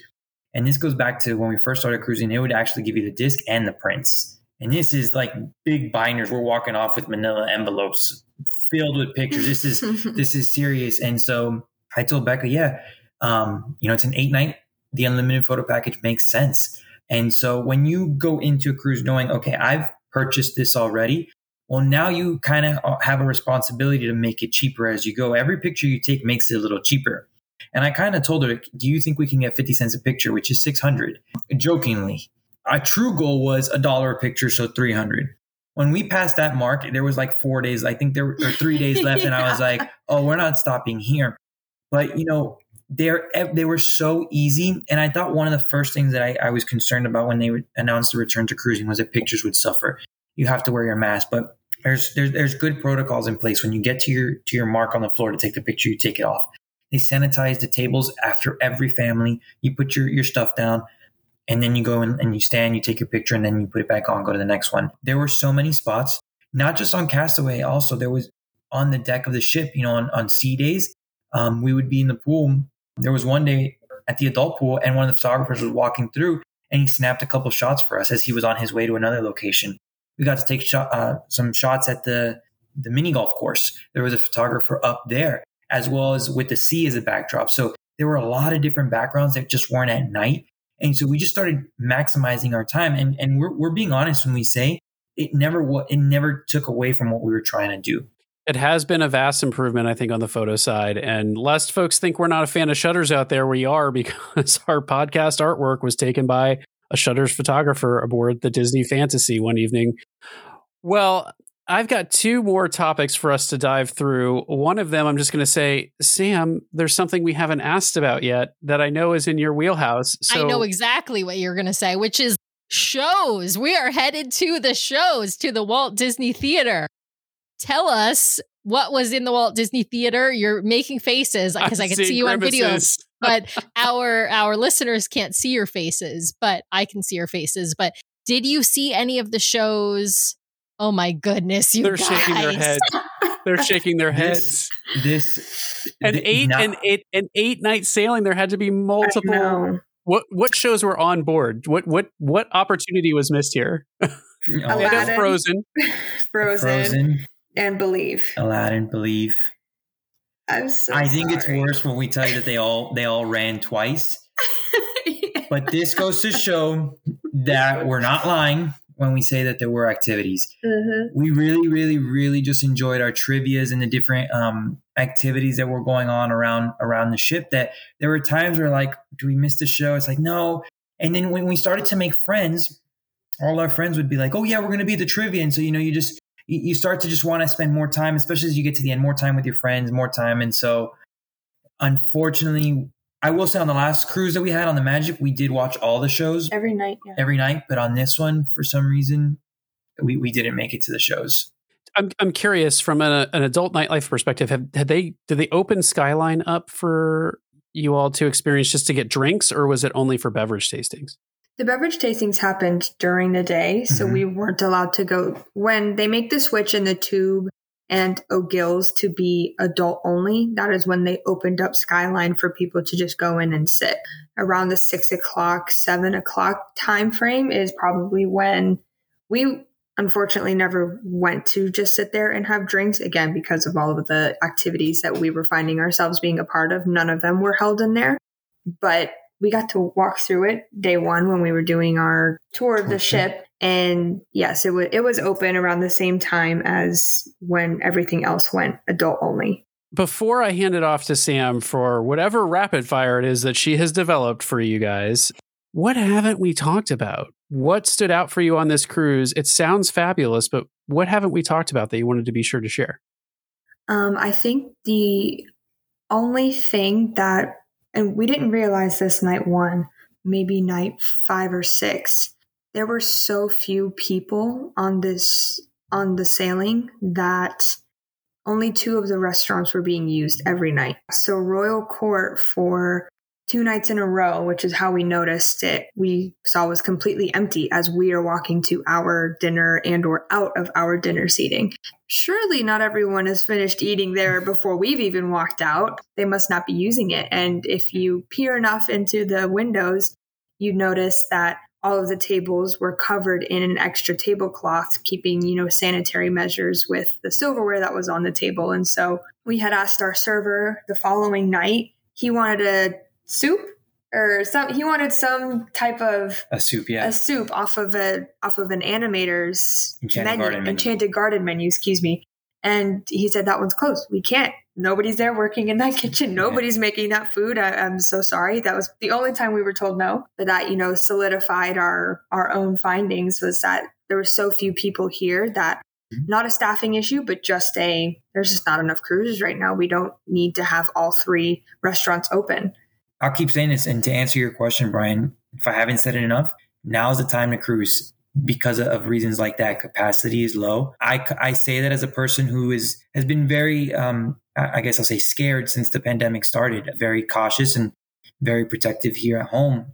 Speaker 2: And this goes back to when we first started cruising, it would actually give you the disc and the prints. And this is like big binders. We're walking off with manila envelopes filled with pictures. This is this is serious. And so I told Becca, yeah, um, you know, it's an eight night. The unlimited photo package makes sense. And so when you go into a cruise knowing, okay, I've purchased this already. Well, now you kind of have a responsibility to make it cheaper as you go. Every picture you take makes it a little cheaper. And I kind of told her, do you think we can get 50 cents a picture, which is 600? Jokingly. Our true goal was a dollar a picture, so 300 when we passed that mark, there was like four days. I think there were three days left, and I was like, "Oh, we're not stopping here." But you know, they're they were so easy, and I thought one of the first things that I, I was concerned about when they announced the return to cruising was that pictures would suffer. You have to wear your mask, but there's there's there's good protocols in place. When you get to your to your mark on the floor to take the picture, you take it off. They sanitize the tables after every family. You put your your stuff down and then you go and, and you stand, you take your picture, and then you put it back on, go to the next one. There were so many spots, not just on Castaway, also there was on the deck of the ship, you know, on, on sea days, um, we would be in the pool. There was one day at the adult pool, and one of the photographers was walking through, and he snapped a couple shots for us as he was on his way to another location. We got to take shot, uh, some shots at the the mini golf course. There was a photographer up there, as well as with the sea as a backdrop. So there were a lot of different backgrounds that just weren't at night. And so we just started maximizing our time. And, and we're, we're being honest when we say it never, it never took away from what we were trying to do.
Speaker 1: It has been a vast improvement, I think, on the photo side. And lest folks think we're not a fan of shutters out there, we are because our podcast artwork was taken by a shutters photographer aboard the Disney Fantasy one evening. Well, I've got two more topics for us to dive through. One of them, I'm just going to say, Sam, there's something we haven't asked about yet that I know is in your wheelhouse.
Speaker 4: So- I know exactly what you're going to say, which is shows. We are headed to the shows, to the Walt Disney Theater. Tell us what was in the Walt Disney Theater. You're making faces because I, I, can see you grimaces. on videos, but our our listeners can't see your faces, but I can see your faces. But did you see any of the shows? Oh my goodness, you
Speaker 1: They're
Speaker 4: guys.
Speaker 1: shaking their heads. They're shaking their heads.
Speaker 2: This, this
Speaker 1: an eight not, an eight an eight night sailing. There had to be multiple. What what shows were on board? What what what opportunity was missed here?
Speaker 3: Aladdin,
Speaker 1: Frozen,
Speaker 3: Frozen, Frozen, and Believe.
Speaker 2: Aladdin, Believe.
Speaker 3: I'm so.
Speaker 2: I think
Speaker 3: sorry.
Speaker 2: it's worse when we tell you that they all they all ran twice. But this goes to show that we're not lying when we say that there were activities. Mm-hmm. We really, really, really just enjoyed our trivia's and the different um, activities that were going on around around the ship. That there were times where like, do we miss the show? It's like no. And then when we started to make friends, all our friends would be like, "Oh yeah, we're going to be the trivia," and so you know, you just you start to just want to spend more time, especially as you get to the end, more time with your friends, more time. And so, unfortunately, I will say on the last cruise that we had on the Magic, we did watch all the shows
Speaker 3: every night. Yeah.
Speaker 2: Every night, but on this one, for some reason, we, we didn't make it to the shows.
Speaker 1: I'm I'm curious from an, an adult nightlife perspective. Have had they did they open Skyline up for you all to experience just to get drinks, or was it only for beverage tastings?
Speaker 3: The beverage tastings happened during the day, so mm-hmm. we weren't allowed to go when they make the switch in the tube and O'Gill's to be adult only. That is when they opened up Skyline for people to just go in and sit. Around the six o'clock, seven o'clock time frame is probably when we unfortunately never went to just sit there and have drinks again because of all of the activities that we were finding ourselves being a part of. None of them were held in there. But we got to walk through it day one when we were doing our tour of the ship. And yes, it was it was open around the same time as when everything else went adult only.
Speaker 1: Before I hand it off to Sam for whatever rapid fire it is that she has developed for you guys, what haven't we talked about? What stood out for you on this cruise? It sounds fabulous, but what haven't we talked about that you wanted to be sure to share?
Speaker 3: Um, I think the only thing that and we didn't mm. realize this night one, maybe night five or six. There were so few people on this on the sailing that only two of the restaurants were being used every night. So Royal Court for two nights in a row, which is how we noticed it, we saw was completely empty as we are walking to our dinner and or out of our dinner seating. Surely not everyone has finished eating there before we've even walked out. They must not be using it. And if you peer enough into the windows, you notice that all of the tables were covered in an extra tablecloth, keeping, you know, sanitary measures with the silverware that was on the table. And so we had asked our server the following night. He wanted a soup or some he wanted some type of
Speaker 2: a soup yeah
Speaker 3: a soup off of a off of an animator's
Speaker 2: enchanted
Speaker 3: menu,
Speaker 2: garden menu.
Speaker 3: enchanted garden menu excuse me and he said that one's closed we can't nobody's there working in that kitchen nobody's yeah. making that food I, i'm so sorry that was the only time we were told no but that you know solidified our our own findings was that there were so few people here that mm-hmm. not a staffing issue, but just a there's just not enough cruises right now. We don't need to have all three restaurants open.
Speaker 2: I'll keep saying this. And to answer your question, Brian, if I haven't said it enough, now is the time to cruise because of reasons like that. Capacity is low. I, I say that as a person who is has been very, um, I guess I'll say, scared since the pandemic started. Very cautious and very protective here at home,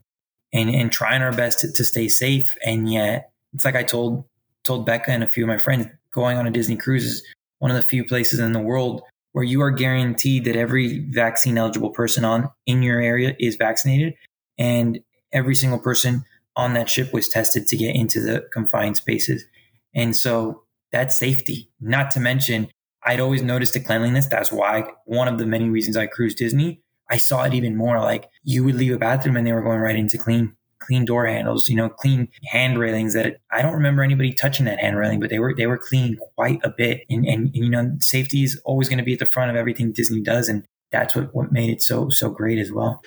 Speaker 2: and and trying our best to, to stay safe. And yet, it's like I told told Becca and a few of my friends, going on a Disney cruise is one of the few places in the world where you are guaranteed that every vaccine eligible person on in your area is vaccinated and every single person on that ship was tested to get into the confined spaces. And so that's safety. Not to mention, I'd always noticed the cleanliness. That's why one of the many reasons I cruise Disney. I saw it even more like you would leave a bathroom and they were going right into clean. Clean door handles, you know, clean hand railings that I don't remember anybody touching that hand railing, but they were, they were clean quite a bit. And, and, and you know, safety is always going to be at the front of everything Disney does. And that's what, what made it so, so great as well.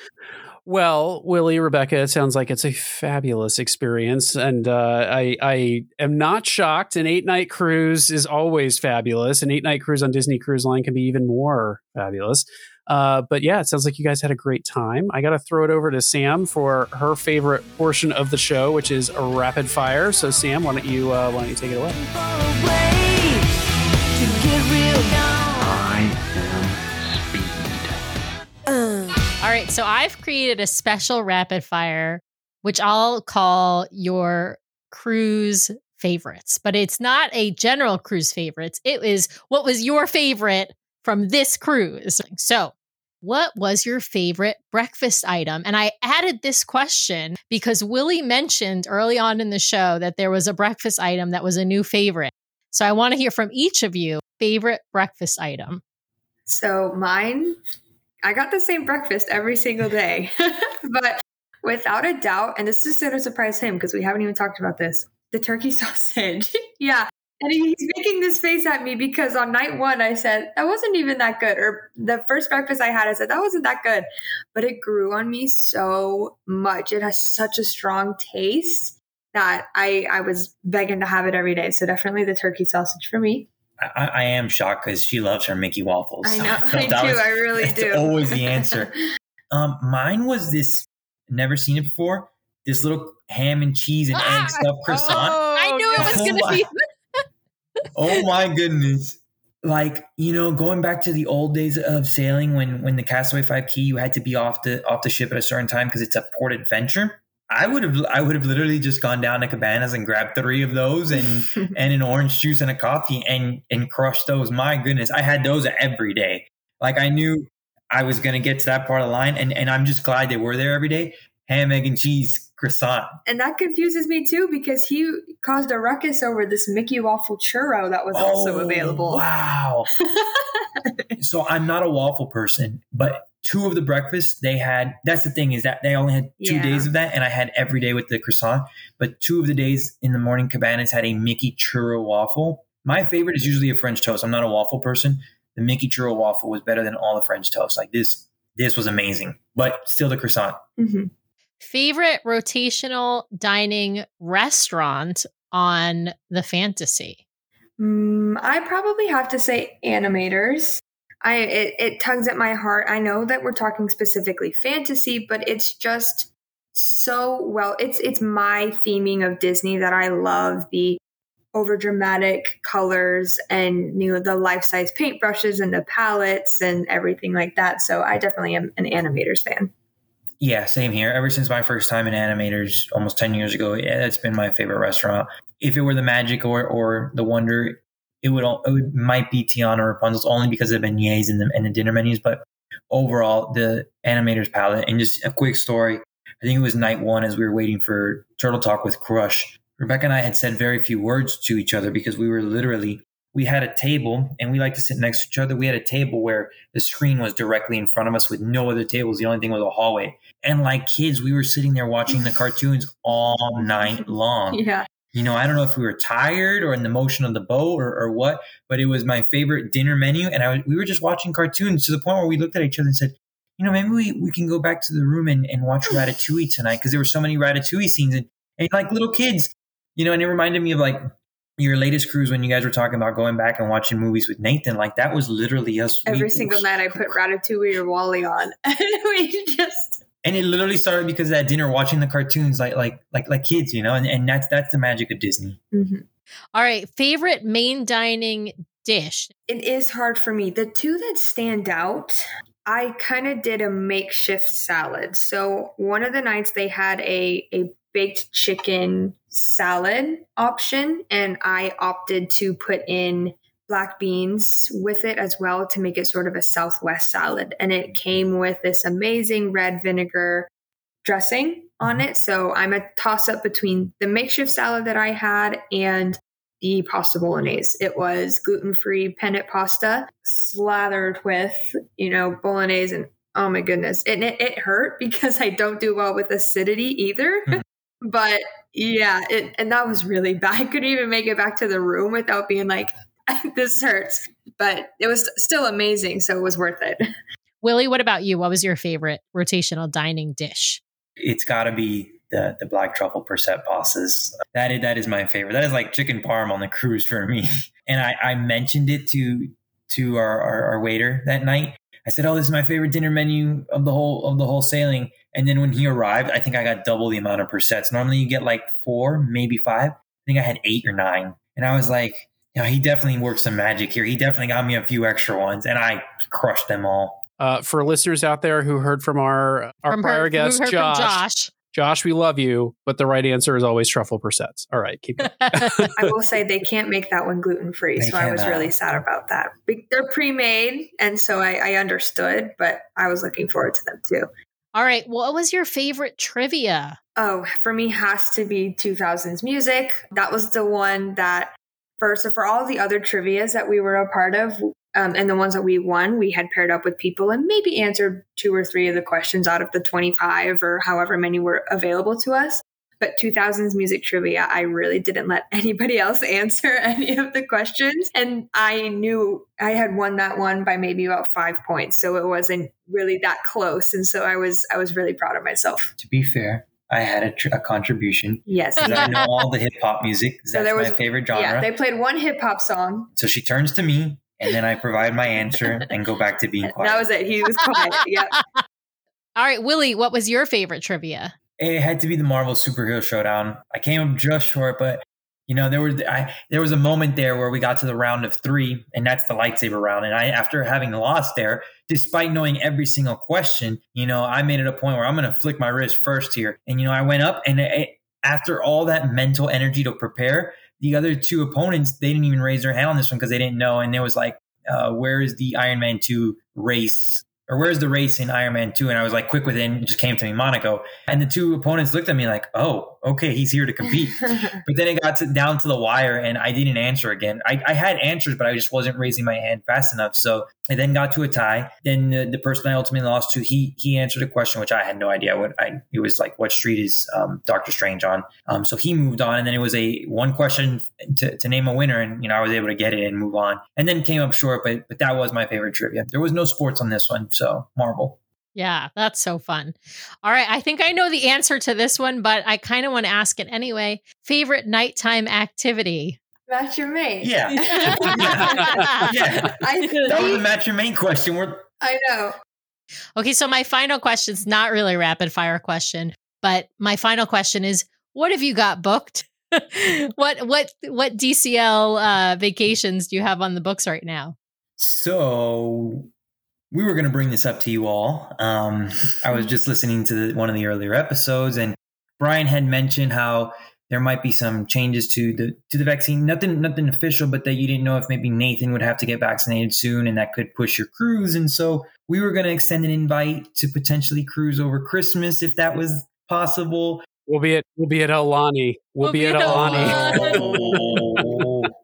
Speaker 1: Well, Willie, Rebecca, it sounds like it's a fabulous experience, and uh, I, I am not shocked. An eight night cruise is always fabulous. An eight night cruise on Disney Cruise Line can be even more fabulous. Uh, but yeah, it sounds like you guys had a great time. I got to throw it over to Sam for her favorite portion of the show, which is a rapid fire. So, Sam, why don't you uh, why don't you take it away?
Speaker 4: All right, so I've created a special rapid fire, which I'll call your cruise favorites, but it's not a general cruise favorites. It is what was your favorite from this cruise. So, what was your favorite breakfast item? And I added this question because Willie mentioned early on in the show that there was a breakfast item that was a new favorite. So I want to hear from each of you favorite breakfast item.
Speaker 3: So mine I got the same breakfast every single day. but without a doubt, and this is going to surprise him because we haven't even talked about this the turkey sausage. yeah. And he's making this face at me because on night one, I said, that wasn't even that good. Or the first breakfast I had, I said, that wasn't that good. But it grew on me so much. It has such a strong taste that I, I was begging to have it every day. So definitely the turkey sausage for me.
Speaker 2: I, I am shocked because she loves her Mickey waffles.
Speaker 3: I know, I, do. Was, I really do.
Speaker 2: Always the answer. um, mine was this. Never seen it before. This little ham and cheese and ah, egg stuffed croissant.
Speaker 4: Oh, I knew it was going to be.
Speaker 2: oh my goodness! Like you know, going back to the old days of sailing, when when the Castaway Five Cay, you had to be off the off the ship at a certain time because it's a port adventure. I would have I would have literally just gone down to Cabanas and grabbed three of those and and an orange juice and a coffee and and crushed those. My goodness, I had those every day. Like I knew I was going to get to that part of the line, and and I'm just glad they were there every day. Ham, egg, and cheese croissant.
Speaker 3: And that confuses me too because he caused a ruckus over this Mickey waffle churro that was oh, also available.
Speaker 2: Wow. so I'm not a waffle person, but two of the breakfasts they had that's the thing is that they only had two yeah. days of that and i had every day with the croissant but two of the days in the morning cabanas had a mickey churro waffle my favorite is usually a french toast i'm not a waffle person the mickey churro waffle was better than all the french toast like this this was amazing but still the croissant
Speaker 4: mm-hmm. Favorite rotational dining restaurant on the fantasy
Speaker 3: mm, i probably have to say animators I it, it tugs at my heart. I know that we're talking specifically fantasy, but it's just so well. It's it's my theming of Disney that I love the over dramatic colors and you know the life size paintbrushes and the palettes and everything like that. So I definitely am an animators fan.
Speaker 2: Yeah, same here. Ever since my first time in animators almost 10 years ago, yeah, that's been my favorite restaurant. If it were the magic or, or the wonder, it would it would, might be Tiana Rapunzel's only because of the beignets and the, and the dinner menus, but overall the Animator's Palate and just a quick story. I think it was night one as we were waiting for Turtle Talk with Crush. Rebecca and I had said very few words to each other because we were literally we had a table and we like to sit next to each other. We had a table where the screen was directly in front of us with no other tables. The only thing was a hallway. And like kids, we were sitting there watching the cartoons all night long.
Speaker 3: Yeah
Speaker 2: you know, I don't know if we were tired or in the motion of the boat or, or what, but it was my favorite dinner menu. And I we were just watching cartoons to the point where we looked at each other and said, you know, maybe we, we can go back to the room and, and watch Ratatouille tonight because there were so many Ratatouille scenes and, and like little kids, you know, and it reminded me of like your latest cruise when you guys were talking about going back and watching movies with Nathan. Like that was literally us.
Speaker 3: Every we, single night I put Ratatouille or WALL-E on and we just
Speaker 2: and it literally started because of that dinner watching the cartoons like like like like kids you know and, and that's that's the magic of disney.
Speaker 4: Mm-hmm. All right favorite main dining dish?
Speaker 3: It is hard for me. The two that stand out i kind of did a makeshift salad. So one of the nights they had a a baked chicken salad option and i opted to put in black beans with it as well to make it sort of a southwest salad. And it came with this amazing red vinegar dressing on mm-hmm. it. So I'm a toss up between the makeshift salad that I had and the pasta bolognese. It was gluten free penne pasta slathered with, you know, bolognese and Oh my goodness. And it, it hurt because I don't do well with acidity either.
Speaker 2: Hmm.
Speaker 3: but yeah, it, and that was really bad. I couldn't even make it back to the room without being like, this hurts. But it was still amazing. So it was worth it.
Speaker 4: Willie, what about you? What was your favorite rotational dining dish?
Speaker 2: It's got to be the the black truffle percent pastas. That is that is my favorite. That is like chicken parm on the cruise for me. And I, I mentioned it to to our, our, our waiter that night. I said, "Oh, this is my favorite dinner menu of the whole of the whole sailing." And then when he arrived, I think I got double the amount of percents. Normally, you get like four, maybe five. I think I had eight or nine, and I was like, "You know, he definitely worked some magic here. He definitely got me a few extra ones, and I crushed them all."
Speaker 1: Uh, for listeners out there who heard from our our
Speaker 4: From
Speaker 1: prior
Speaker 4: her-
Speaker 1: guest,
Speaker 4: who heard from
Speaker 1: Josh,
Speaker 4: Josh.
Speaker 1: Josh, we love you, but the right answer is always truffle persets. All right, keep going.
Speaker 3: I will say they can't make that one gluten free.
Speaker 2: They
Speaker 3: So I was really sad about that. They're pre made. And so I, I understood, but I was looking forward to them too.
Speaker 4: All right. What was your favorite trivia?
Speaker 3: Oh, for me has to be 2000s music. That was the one that first, so for all the other trivias that we were a part of, um, and the ones that we won, we had paired up with people and maybe answered two or three of the questions out of the 25 or however many were available to us. But 2000s music trivia, I really didn't let anybody else answer any of the questions. And I knew I had won that one by maybe about five points. So it wasn't really that close. And so I was, I was really proud of myself.
Speaker 2: To be fair, I had a, tr- a contribution.
Speaker 3: Yes,
Speaker 2: I know all the hip hop music.
Speaker 3: So
Speaker 2: That's
Speaker 3: there was-
Speaker 2: my favorite genre.
Speaker 3: Yeah, they played one hip hop song.
Speaker 2: so she turns to me, and then I provide my answer and go back to being quiet.
Speaker 3: That was it. He was quiet. yeah.
Speaker 4: All right, Willie, what was your favorite trivia?
Speaker 2: it had to be the Marvel superhero showdown. I came up just short, but you know there was I, there was a moment there where we got to the round of three, and that's the lightsaber round. And I, after having lost there, despite knowing every single question, you know, I made it a point where I'm going to flick my wrist first here, and you know, I went up, and it, after all that mental energy to prepare, the other two opponents they didn't even raise their hand on this one because they didn't know, and it was like, uh, where is the Iron Man two race? Or where's the race in Iron Man 2? And I was like quick within, it just came to me, Monaco. And the two opponents looked at me like, oh, okay, he's here to compete. But then it got to, down to the wire and I didn't answer again. I, I had answers, but I just wasn't raising my hand fast enough. So it then got to a tie. Then the, the person I ultimately lost to, he he answered a question which I had no idea what I. It was like, what street is um, Doctor Strange on? Um, so he moved on, and then it was a one question to, to name a winner, and you know I was able to get it and move on. And then came up short, but but that was my favorite trivia. There was no sports on this one, so Marvel.
Speaker 4: Yeah, that's so fun. All right, I think I know the answer to this one, but I kind of want to ask it anyway. Favorite nighttime activity?
Speaker 3: Match your mate.
Speaker 2: Yeah. Yeah.
Speaker 3: I
Speaker 2: That was a
Speaker 3: think,
Speaker 2: match your main question. We're
Speaker 3: I know.
Speaker 4: Okay, so my final question is not really a rapid fire question, but my final question is what have you got booked? what what what DCL uh vacations do you have on the books right now?
Speaker 2: So we were going to bring this up to you all. Um, I was just listening to the, one of the earlier episodes, and Brian had mentioned how there might be some changes to the to the vaccine. Nothing nothing official, but that you didn't know if maybe Nathan would have to get vaccinated soon, and that could push your cruise. And so we were going to extend an invite to potentially cruise over Christmas if that was possible.
Speaker 1: We'll be at we'll be at Aulani. We'll,
Speaker 4: We'll
Speaker 1: be,
Speaker 4: be
Speaker 1: at
Speaker 4: at
Speaker 2: Aulani.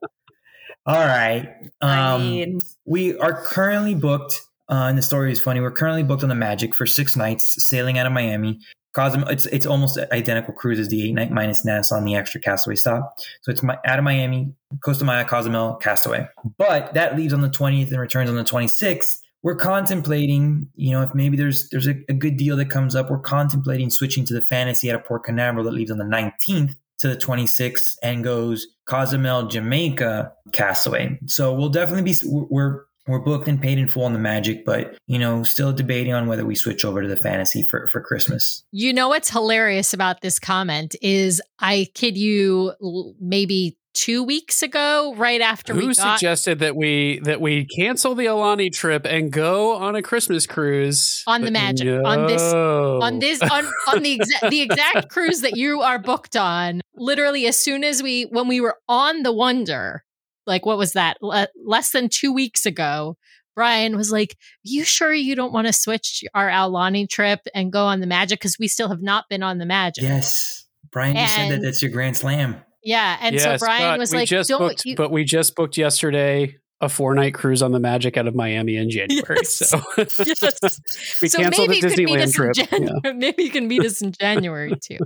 Speaker 2: All right. Um,
Speaker 3: I mean,
Speaker 2: we are currently booked. Uh, and the story is funny. We're currently booked on the Magic for six nights, sailing out of Miami. Cosmo, it's it's almost identical cruise as the eight night minus Nassau on the extra Castaway stop. So it's my, out of Miami, Costa Maya, Cozumel, Castaway. But that leaves on the twentieth and returns on the twenty sixth. We're contemplating, you know, if maybe there's there's a, a good deal that comes up. We're contemplating switching to the Fantasy out of Port Canaveral that leaves on the nineteenth to the 26th and goes Cozumel, Jamaica, Castaway. So we'll definitely be we're we're booked and paid in full on the Magic, but you know, still debating on whether we switch over to the Fantasy for for Christmas.
Speaker 4: You know what's hilarious about this comment is I kid you maybe 2 weeks ago right after
Speaker 1: Who
Speaker 4: we got
Speaker 1: suggested that we that we cancel the Aulani trip and go on a Christmas cruise?
Speaker 4: On the
Speaker 1: But
Speaker 4: Magic, on this- on this on, on the exact the exact cruise that you are booked on. Literally as soon as we when we were on the wonder like what was that Le- less than 2 weeks ago Brian was like you sure you don't want to switch our Aulani trip and go on the magic cuz we still have not been on the magic
Speaker 2: Yes, Brian, you said that that's your Grand Slam.
Speaker 4: yeah and
Speaker 1: yes,
Speaker 4: so Brian was like
Speaker 1: just
Speaker 4: don't
Speaker 1: booked,
Speaker 4: you
Speaker 1: but we just booked yesterday a four night cruise on the Magic out of Miami in January.
Speaker 4: Yes.
Speaker 1: So
Speaker 4: yes.
Speaker 1: we
Speaker 4: so
Speaker 1: canceled
Speaker 4: maybe
Speaker 1: the
Speaker 4: you could meet
Speaker 1: Disneyland
Speaker 4: us in
Speaker 1: trip.
Speaker 4: Jan-
Speaker 1: Yeah.
Speaker 4: Maybe you can meet us in January too.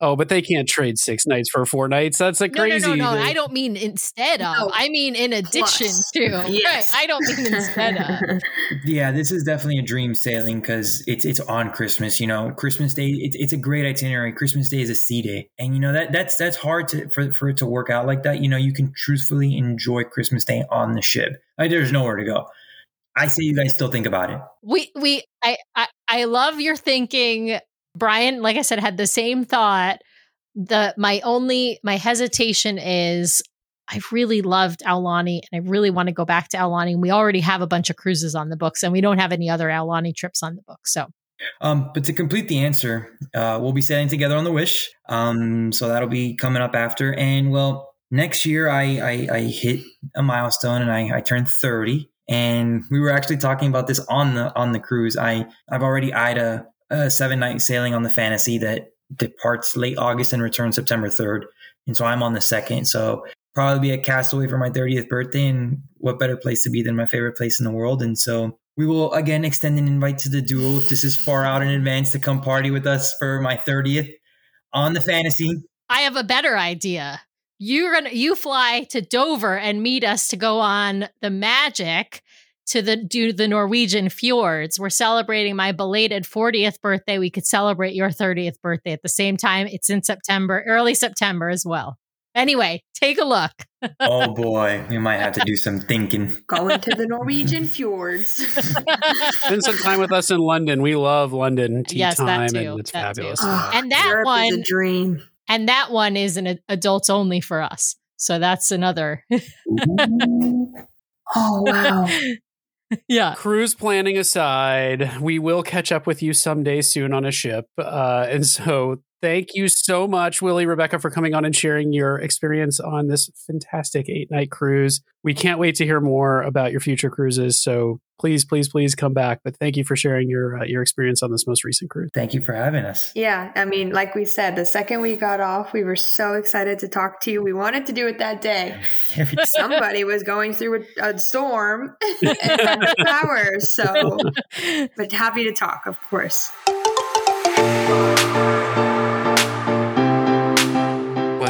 Speaker 1: Oh, but they can't trade six nights for four nights. That's a
Speaker 4: No,
Speaker 1: crazy.
Speaker 4: no, no, no.
Speaker 1: thing.
Speaker 4: I don't mean instead of.
Speaker 3: No.
Speaker 4: I mean in addition
Speaker 3: Plus.
Speaker 4: to.
Speaker 3: Yes.
Speaker 4: Right. I don't mean instead of.
Speaker 2: Yeah, this is definitely a dream sailing because it's it's on Christmas. You know, Christmas Day. It's it's a great itinerary. Christmas Day is a sea day, and you know that that's that's hard to for for it to work out like that. You know, you can truthfully enjoy Christmas Day on the ship. Like, there's nowhere to go. I say you guys still think about it.
Speaker 4: We we I, I I love your thinking. Brian, like I said, had the same thought. The my only my hesitation is I really loved Aulani and I really want to go back to Aulani. And we already have a bunch of cruises on the books and we don't have any other Aulani trips on the books. So
Speaker 2: Um, but to complete the answer, uh, we'll be sailing together on the Wish. Um, so that'll be coming up after. And well, next year I I, I hit a milestone and I, I turned thirty. And we were actually talking about this on the on the cruise. I I've already eyed a, a seven night sailing on the Fantasy that departs late August and returns September third. And so I'm on the second. So probably be a Castaway for my 30th birthday. And what better place to be than my favorite place in the world? And so we will again extend an invite to the duo if this is far out in advance to come party with us for my 30th on the fantasy.
Speaker 4: I have a better idea. You're gonna you fly to Dover and meet us to go on the magic to the do the Norwegian fjords. We're celebrating my belated 40th birthday. We could celebrate your 30th birthday at the same time. It's in September, early September as well. Anyway, take a look.
Speaker 2: Oh boy, we might have to do some thinking.
Speaker 3: Going to the Norwegian fjords.
Speaker 1: Spend some time with us in London. We love London tea
Speaker 4: Yes, that
Speaker 1: time,
Speaker 4: too,
Speaker 1: and it's
Speaker 4: that too.
Speaker 1: fabulous.
Speaker 3: Oh,
Speaker 4: And that
Speaker 3: Europe is
Speaker 4: one-
Speaker 3: a dream.
Speaker 4: and that one is an a- adults only for us. So that's another.
Speaker 3: Oh wow.
Speaker 4: yeah.
Speaker 1: Cruise planning aside, we will catch up with you someday soon on a ship. Uh, and so, thank you so much, Willie, Rebecca, for coming on and sharing your experience on this fantastic eight night cruise. We can't wait to hear more about your future cruises. So, please, please, please come back. But thank you for sharing your uh, your experience on this most recent cruise.
Speaker 2: Thank you for having us.
Speaker 3: Yeah, I mean, like we said, the second we got off, we were so excited to talk to you. We wanted to do it that day. Somebody was going through a, a storm and had no power. So, but happy to talk, of course.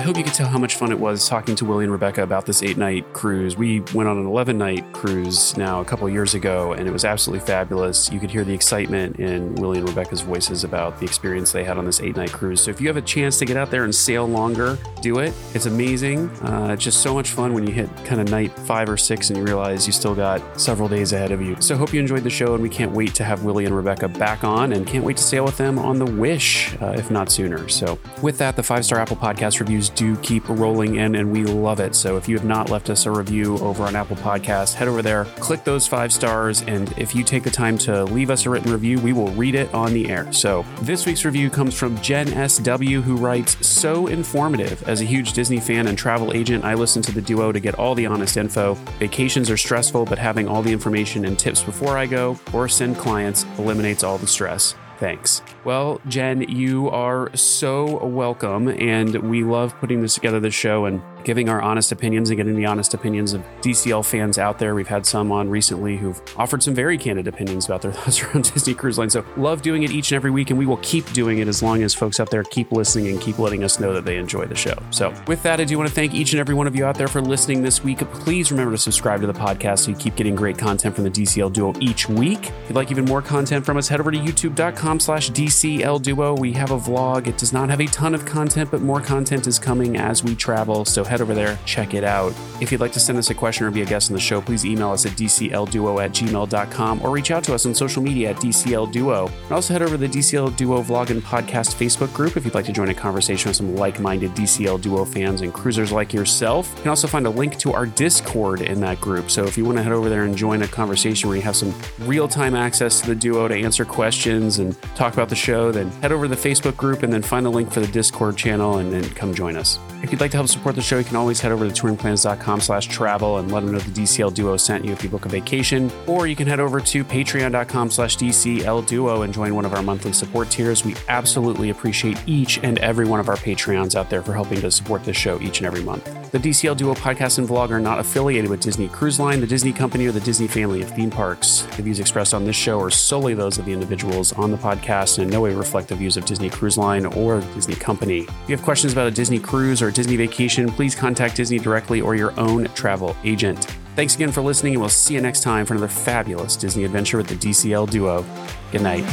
Speaker 1: Hope you could tell how much fun it was talking to Willie and Rebecca about this eight night cruise. We went on an 11 night cruise now a couple years ago, and it was absolutely fabulous. You could hear the excitement in Willie and Rebecca's voices about the experience they had on this eight night cruise. So if you have a chance to get out there and sail longer, do it. It's amazing. Uh, it's just so much fun when you hit kind of night five or six and you realize you still got several days ahead of you. So hope you enjoyed the show, and we can't wait to have Willie and Rebecca back on and can't wait to sail with them on the Wish, uh, if not sooner. So with that, the five star Apple Podcast reviews do keep rolling in, and we love it. So if you have not left us a review over on Apple Podcast, head over there, click those five stars, and if you take the time to leave us a written review, we will read it on the air. So this week's review comes from Jen SW, who writes, "So informative. As a huge Disney fan and travel agent, I listen to the duo to get all the honest info. Vacations are stressful, but having all the information and tips before I go or send clients eliminates all the stress." Thanks. Well, Jen, you are so welcome, and we love putting this together, this show, and giving our honest opinions and getting the honest opinions of DCL fans out there. We've had some on recently who've offered some very candid opinions about their thoughts around Disney Cruise Line. So, love doing it each and every week, and we will keep doing it as long as folks out there keep listening and keep letting us know that they enjoy the show. So, with that, I do want to thank each and every one of you out there for listening this week. Please remember to subscribe to the podcast so you keep getting great content from the DCL Duo each week. If you'd like even more content from us, head over to youtube.com slash DCL Duo. We have a vlog. It does not have a ton of content, but more content is coming as we travel. So head over there, check it out. If you'd like to send us a question or be a guest on the show, please email us at dclduo at gmail.com or reach out to us on social media at dclduo. And also head over to the DCL Duo Vlog and Podcast Facebook group if you'd like to join a conversation with some like minded DCL Duo fans and cruisers like yourself. You can also find a link to our Discord in that group. So if you want to head over there and join a conversation where you have some real time access to the duo to answer questions and talk about the show, then head over to the Facebook group and then find the link for the Discord channel and then come join us. If you'd like to help support the show, can always head over to touringplans.com slash travel and let them know the DCL Duo sent you if you book a vacation. Or you can head over to patreon.com slash DCL Duo and join one of our monthly support tiers. We absolutely appreciate each and every one of our Patreons out there for helping to support this show each and every month. The DCL Duo podcast and vlog are not affiliated with Disney Cruise Line, the Disney Company, or the Disney family of theme parks. The views expressed on this show are solely those of the individuals on the podcast and in no way reflect the views of Disney Cruise Line or Disney Company. If you have questions about a Disney cruise or a Disney vacation, please contact Disney directly or your own travel agent. Thanks again for listening, and we'll see you next time for another fabulous Disney adventure with the DCL Duo. Good night.